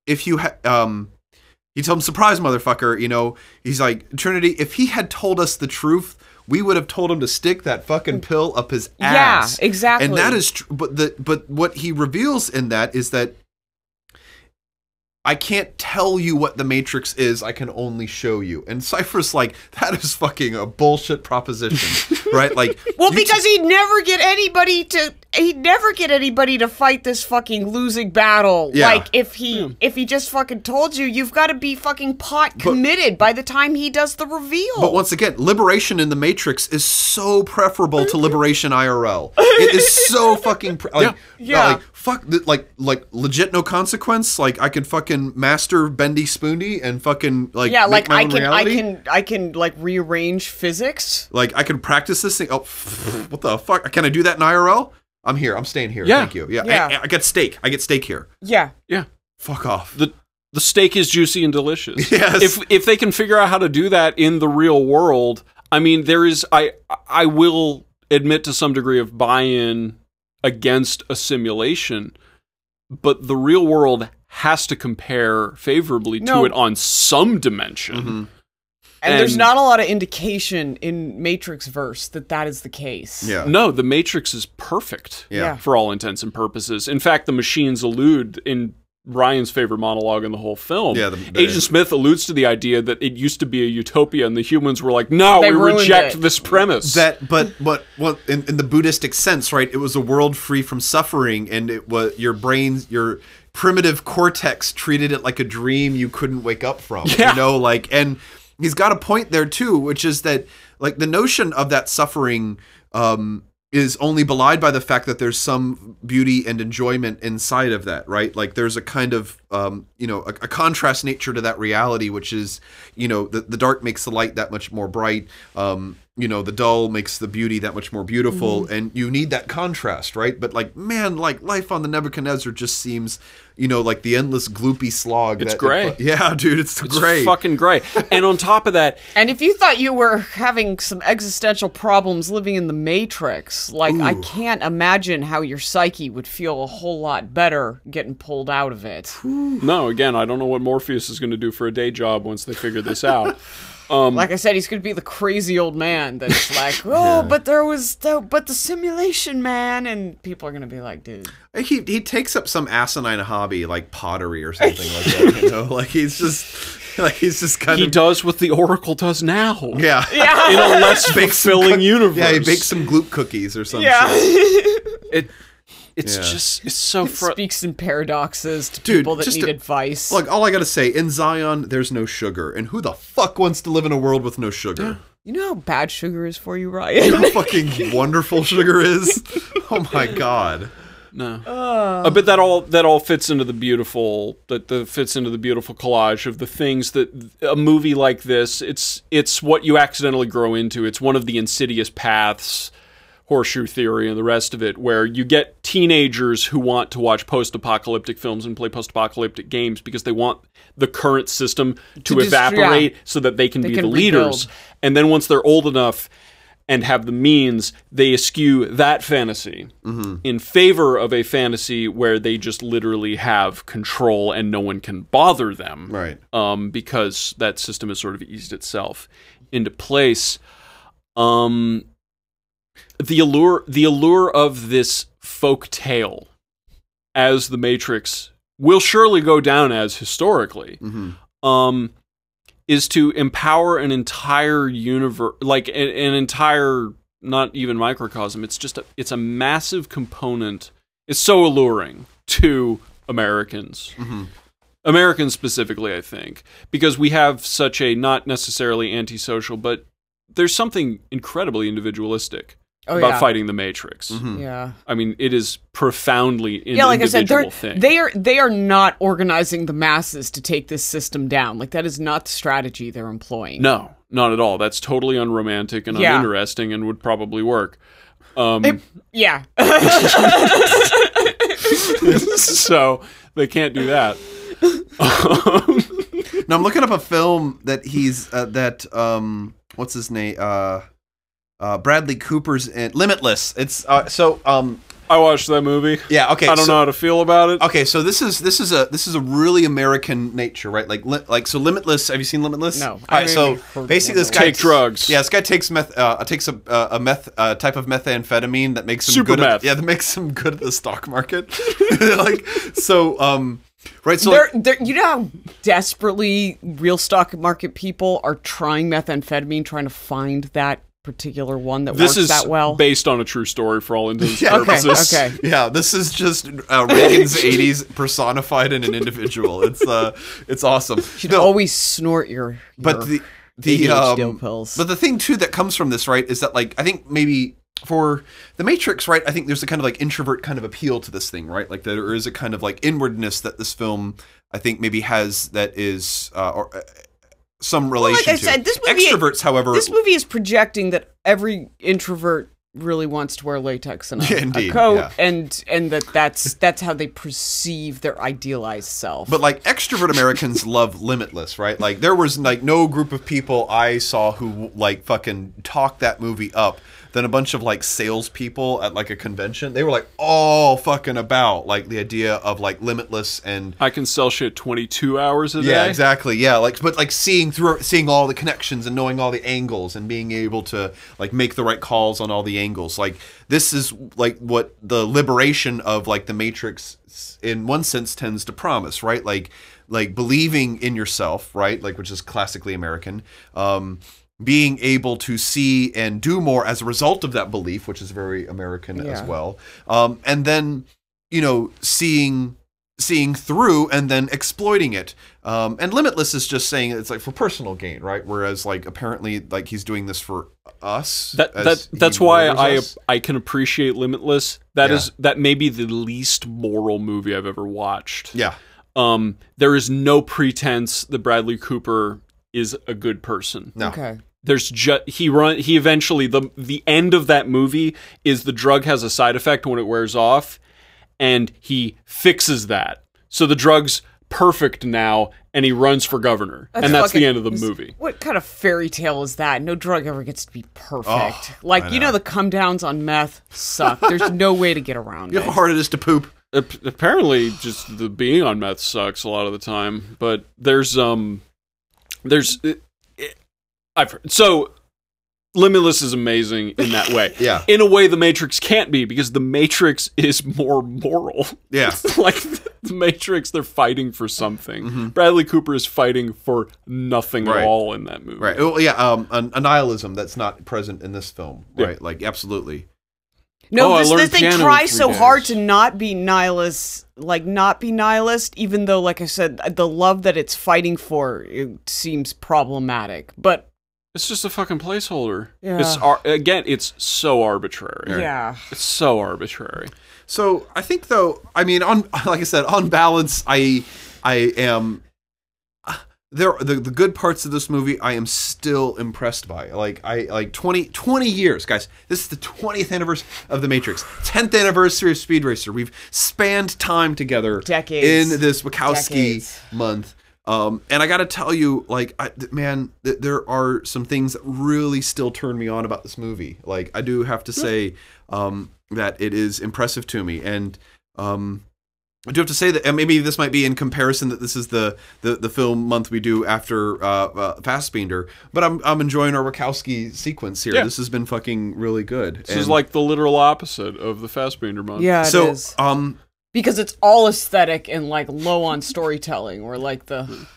if you ha- um. He told him, surprise, motherfucker. You know, he's like, Trinity, if he had told us the truth, we would have told him to stick that fucking pill up his ass. Yeah, exactly. And that is true. But the but what he reveals in that is that I can't tell you what the Matrix is. I can only show you. And Cypher's like, that is fucking a bullshit proposition, right? Like, well, you because he'd never get anybody to he'd never get anybody to fight this fucking losing battle. Yeah. Like if he if he just fucking told you, you've got to be fucking pot committed by the time he does the reveal. But once again, liberation in the Matrix is so preferable to liberation IRL. It is so fucking pre- like, Yeah. like fuck th- like like legit no consequence. Like I could fucking master Bendy Spoondy and fucking like yeah, make like my I own can reality. I can I can like rearrange physics. Like I can practice this thing. Oh, what the fuck? Can I do that in IRL? I'm here. I'm staying here. Yeah. Thank you. Yeah. Yeah. I, I get steak. I get steak here. Yeah. yeah, Fuck off. the the steak is juicy and delicious. Yes. If if they can figure out how to do that in the real world, I mean, there is I I will admit to some degree of buy-in against a simulation, but the real world has to compare favorably No. to it on some dimension. Mm-hmm. And, there's not a lot of indication in Matrix verse that that is the case. yeah. No, the Matrix is perfect. Yeah. For all intents and purposes. In fact, the machines allude in Ryan's favorite monologue in the whole film. Yeah, the- the- Agent Smith alludes to the idea that it used to be a utopia, and the humans were like, "No, we reject it." this premise." that but but what in, in the buddhistic sense right it was a world free from suffering and it was your brains your primitive cortex treated it like a dream you couldn't wake up from Yeah. you know like and he's got a point there too which is that like the notion of that suffering um is only belied by the fact that there's some beauty and enjoyment inside of that, right? Like there's a kind of, um, you know, a, a contrast nature to that reality, which is, you know, the, the dark makes the light that much more bright. Um, you know, the dull makes the beauty that much more beautiful, mm-hmm. and you need that contrast, right? But like, man, like life on the Nebuchadnezzar just seems, you know, like the endless gloopy slog. It's that- gray. yeah, dude, it's, it's great. fucking gray and on top of that, And if you thought you were having some existential problems living in the Matrix, like I can't imagine how your psyche would feel a whole lot better getting pulled out of it. no, again, I don't know what Morpheus is going to do for a day job once they figure this out. Um, like I said, he's going to be the crazy old man that's like, "Oh, but there was the but the simulation man," and people are going to be like, "Dude, uh, He he takes up some asinine hobby like pottery or something like that. You know, like he's just like he's just kind he of he does what the Oracle does now. yeah yeah, In a less Bakes some fulfilling cook- universe. Yeah, he bakes some gloop cookies or something. yeah." It, it's Yeah. just it's so fr- Speaks in paradoxes to Dude, people that just need to- advice. Look, all I gotta say, in Zion, there's no sugar, and who the fuck wants to live in a world with no sugar? you know how bad sugar is for you, You know Ryan? how fucking wonderful sugar is. Oh my god. No, uh, but that all that all fits into the beautiful that the fits into the beautiful collage of the things that a movie like this. It's it's what you accidentally grow into. It's one of the insidious paths, horseshoe theory, and the rest of it, where you get teenagers who want to watch post-apocalyptic films and play post-apocalyptic games because they want the current system to, To just- evaporate yeah. so that they can They be can the leaders. And then once they're old enough and have the means, they eschew that fantasy in favor of a fantasy where they just literally have control and no one can bother them. Right. Um, because that system has sort of eased itself into place. Um, the allure, the allure of this folk tale, as the Matrix will surely go down as historically Mm-hmm. um, is to empower an entire universe, like an, an entire, not even microcosm. It's just a, it's a massive component. It's so alluring to Americans, Americans specifically, I think, because we have such a not necessarily antisocial, but there's something incredibly individualistic Oh, about yeah. fighting the Matrix. yeah. I mean, it is profoundly an yeah, like I said, they're thing. they are they are not organizing the masses to take this system down. Like that is not the strategy they're employing. No, not at all. That's totally unromantic and Yeah. uninteresting and would probably work. Um, Yeah. so they can't do that. Now I'm looking up a film that he's uh, that um what's his name uh uh Bradley Cooper's in Limitless. It's uh so um I watched that movie. yeah okay I don't so- know how to feel about it. Okay, so this is this is a this is a really American nature, right? Like li- like so Limitless. Have you seen Limitless? No, All I right, so basically, this guy Take drugs. Yeah, this guy takes meth. Uh, takes a uh, a meth uh, type of methamphetamine that makes him Super good. At, meth. yeah, that makes him good at the stock market. like so, um, right? So They're, like, they're, you know how desperately real stock market people are trying methamphetamine, trying to find that particular one that this works is that well. based on a true story for all intents and Yeah. okay, purposes. okay. yeah, this is just uh, Reagan's '80s personified in an individual. It's uh, it's awesome. Should No, always snort your, but the the ADHD um, pills. but the thing too that comes from this right is that like i think maybe for the matrix right i think there's a kind of like introvert kind of appeal to this thing right like there is a kind of like inwardness that this film i think maybe has that is uh, or uh, some relation I said, this movie- extroverts however this movie is projecting that every introvert really wants to wear latex and a, Yeah, a coat, yeah. and and that that's that's how they perceive their idealized self. but like extrovert Americans love Limitless, right? Like there was like no group of people I saw who like fucking talked that movie up. Than a bunch of like salespeople at like a convention. They were like all fucking about like the idea of like limitless and I can sell shit 22 hours a day. yeah, exactly. Yeah, like but like seeing through seeing all the connections and knowing all the angles and being able to like make the right calls on all the angles. Like this is like what the liberation of like the Matrix in one sense tends to promise, right? Like like believing in yourself, right? Like which is classically American. Um being able to see and do more as a result of that belief, which is very American as well. Um, and then, you know, seeing seeing through and then exploiting it. Um, and limitless is just saying it's like for personal gain, right? Whereas like apparently like he's doing this for us. That, that that's why I us. I can appreciate Limitless. That Yeah. is that may be the least moral movie I've ever watched. yeah Um, there is no pretense that Bradley Cooper is a good person. no Okay. There's just he run he eventually the the end of that movie is the drug has a side effect when it wears off, and he fixes that. So the drug's perfect now, and he runs for governor, and that's fucking- the end of the movie. What kind of fairy tale is that? No drug ever gets to be perfect. Oh, like I you know know. the come downs on meth suck. There's no way to get around you it. know how hard it is to poop. Apparently just the being on meth sucks a lot of the time but there's um there's it, it- i've heard, so limitless is amazing in that way Yeah. in a way the matrix can't be because the matrix is more moral Yeah. like the matrix they're fighting for something mm-hmm. bradley cooper is fighting for nothing Right. at all in that movie Right. Well, yeah. Um, an, a nihilism that's not present in this film. Yeah. Right. Like absolutely. No, Oh, I this, learned this thing piano tries so days. hard to not be nihilist, like not be nihilist, even though, like I said, the love that it's fighting for it seems problematic. But it's just a fucking placeholder Yeah. it's ar- again it's so arbitrary yeah, it's so arbitrary So I think though, I mean, on like I said, on balance, I I am there the, the good parts of this movie I am still impressed by. Like I like 20, 20 years, guys. This is the 20th anniversary of The Matrix. 10th anniversary of Speed Racer. We've spanned time together Decades. in this Wachowski Decades. month. Um, and I got to tell you, like, I, th- man, th- there are some things that really still turn me on about this movie. Like, I do have to say um, that it is impressive to me, and um, I do have to say that, and maybe this might be in comparison that this is the the, the film month we do after uh, uh, Fassbinder, but I'm I'm enjoying our Wachowski sequence here. Yeah. This has been fucking really good. This is like the literal opposite of the Fassbinder month. yeah, it so. is. Um, because it's all aesthetic and like low on storytelling, or like the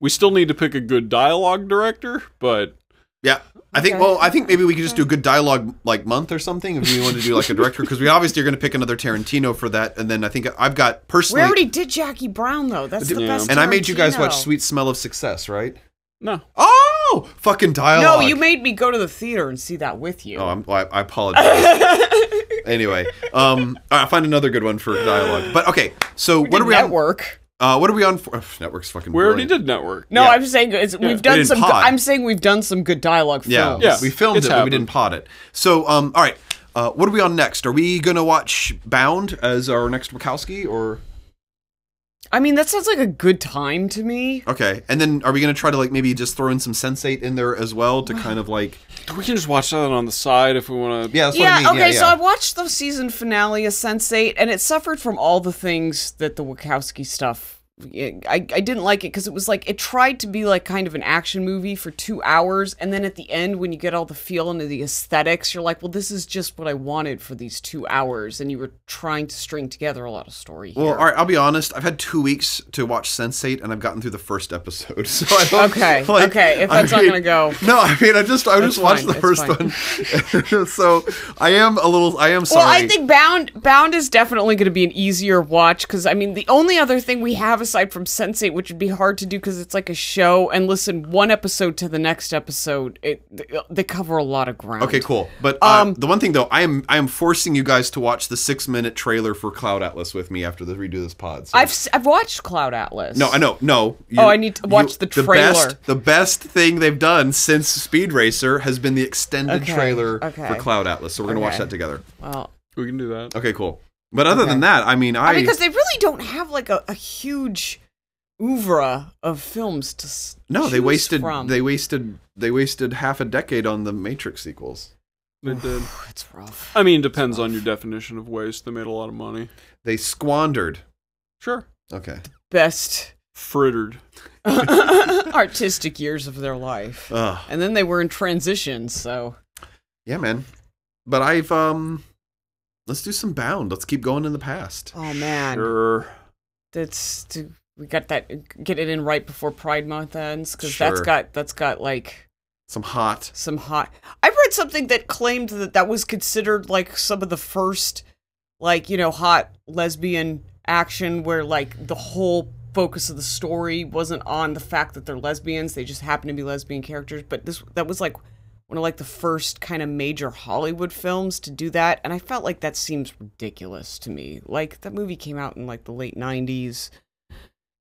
We still need to pick a good dialogue director, but Yeah, I think. Well, I think maybe we could just do a good dialogue like month or something if we want to do like a director because we obviously are going to pick another Tarantino for that, and then I think I've got personally. we already did Jackie Brown though. That's the Yeah. best. and I made you guys watch Sweet Smell of Success, right? no. Oh, fucking dialogue. No, you made me go to the theater and see that with you. Oh, I'm, I, I apologize. anyway, um, I'll find another good one for dialogue. But okay, so we what are we on? Network. Uh, what are we on for? Ugh, network's fucking. We already brilliant. did network. No, Yeah. I'm saying it's, we've done didn't some. go- pod. I'm saying we've done some good dialogue Yeah, films. Yeah. we filmed it's it, but we happened. didn't pod it. So, um, all right, uh, what are we on next? Are we gonna watch Bound as our next Wachowski, or I mean, that sounds like a good time to me. okay? And then are we gonna try to like maybe just throw in some Sense8 in there as well to kind of like We can just watch that on the side if we want to. yeah, that's yeah, what I mean. okay, yeah, so. I watched the season finale of Sense8, and it suffered from all the things that the Wachowski stuff. I, I didn't like it because it was like it tried to be like kind of an action movie for two hours, and then at the end, when you get all the feel and the aesthetics, you're like, well, this is just what I wanted for these two hours, and you were trying to string together a lot of story here. Well, all right, I'll be honest. I've had two weeks to watch Sense8, and I've gotten through the first episode. So I don't, Okay, like, okay, if I that's not gonna go. No, I mean, I just I That's just watched fine, the first it's one, so I am a little. I am sorry. Well, I think Bound Bound is definitely going to be an easier watch because I mean the only other thing we have aside from Sense8, which would be hard to do because it's like a show, and listen, one episode to the next episode, it they cover a lot of ground. Okay, cool. But uh, Um, the one thing though, I am I am forcing you guys to watch the six minute trailer for Cloud Atlas with me after the redo this pod. So. I've s- I've watched Cloud Atlas. no, I know, no. you- Oh, I need to watch the The trailer. best, the best thing they've done since Speed Racer has been the extended Okay, trailer okay. for Cloud Atlas. So we're gonna watch that together. Well, We can do that. Okay, cool. But other Okay. than that, I mean, I, I mean, because they really don't have like a, a huge oeuvre of films to s- no, they wasted from. they wasted they wasted half a decade on the Matrix sequels. They did. It's rough. I mean, depends on your definition of waste. They made a lot of money. They squandered. Sure. Okay. Best Frittered. artistic years of their life. Ugh. And then they were in transition, so Yeah, man. But I've um. Let's do some bound. Let's keep going in the past. oh man. Sure. That's to, we got that get it in right before Pride Month ends cuz that's got that's got like Some hot. some hot I've read something that claimed that that was considered like some of the first like, you know, hot lesbian action where like the whole focus of the story wasn't on the fact that they're lesbians, they just happen to be lesbian characters, but this that was like one of like the first kind of major Hollywood films to do that, and I felt like that seems ridiculous to me. Like that movie came out in like the late '90s.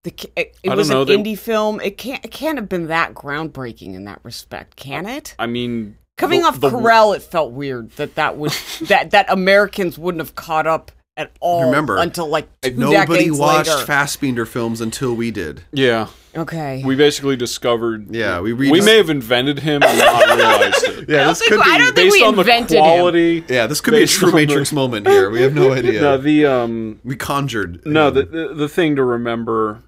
The it, it was know, an they- indie film. It can't it can't have been that groundbreaking in that respect, can it? I mean, Coming the- off the- Querelle, it felt weird that that would that that Americans wouldn't have caught up at all. Remember, until like two Nobody decades watched later. Fassbinder films until we did. Yeah, okay, we basically discovered. Yeah, we We may have invented him and not realized it. Yeah, this could be. I don't think Based we on the invented him. quality. yeah, this could be a true on the- Matrix moment here. We have no idea. No, the um, we conjured. no, the, the the thing to remember,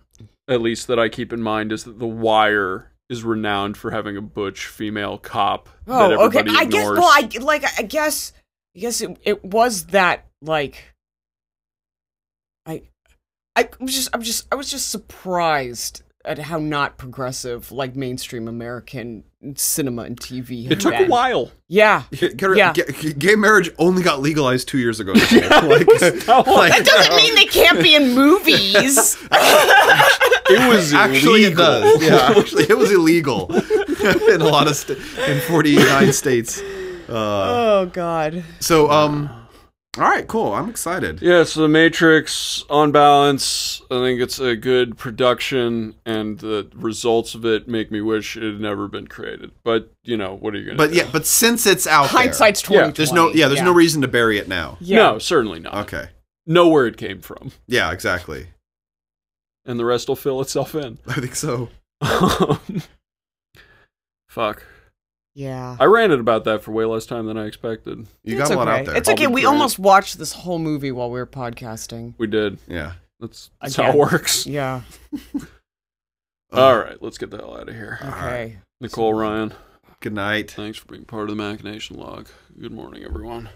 at least that I keep in mind, is that The Wire is renowned for having a butch female cop that Oh, okay. everybody I guess. Well, I like. I guess. I guess it it was that like. I, I was just. I'm just. I was just surprised at how not progressive like mainstream American cinema and TV. Have it took a while. Yeah. Get- get- Yeah. get- gay marriage only got legalized two years ago. like, that That doesn't mean they can't be in movies. It was actually illegal. it does. Yeah, actually it was illegal in a lot of sta in 49 states. Uh, oh God. so um, all right, cool. I'm excited. Yeah, so The Matrix, on balance, I think it's a good production, and the results of it make me wish it had never been created. But you know, what are you gonna? But do? yeah, but since it's out there, Hindsight's Yeah, twenty. there's no yeah, there's no reason to bury it now. Yeah. no, certainly not. Okay. Know where it came from, Yeah, exactly. and the rest will fill itself in. I think so. Um, fuck, Yeah. I ranted about that for way less time than I expected. You it's got a lot okay. out there. It's I'll okay. We granted. almost watched this whole movie while we were podcasting. We did. yeah. That's, that's how it works. Yeah. All right, let's get the hell out of here. Okay. Nicole Ryan, Good night. thanks for being part of the Machination Log. Good morning, everyone.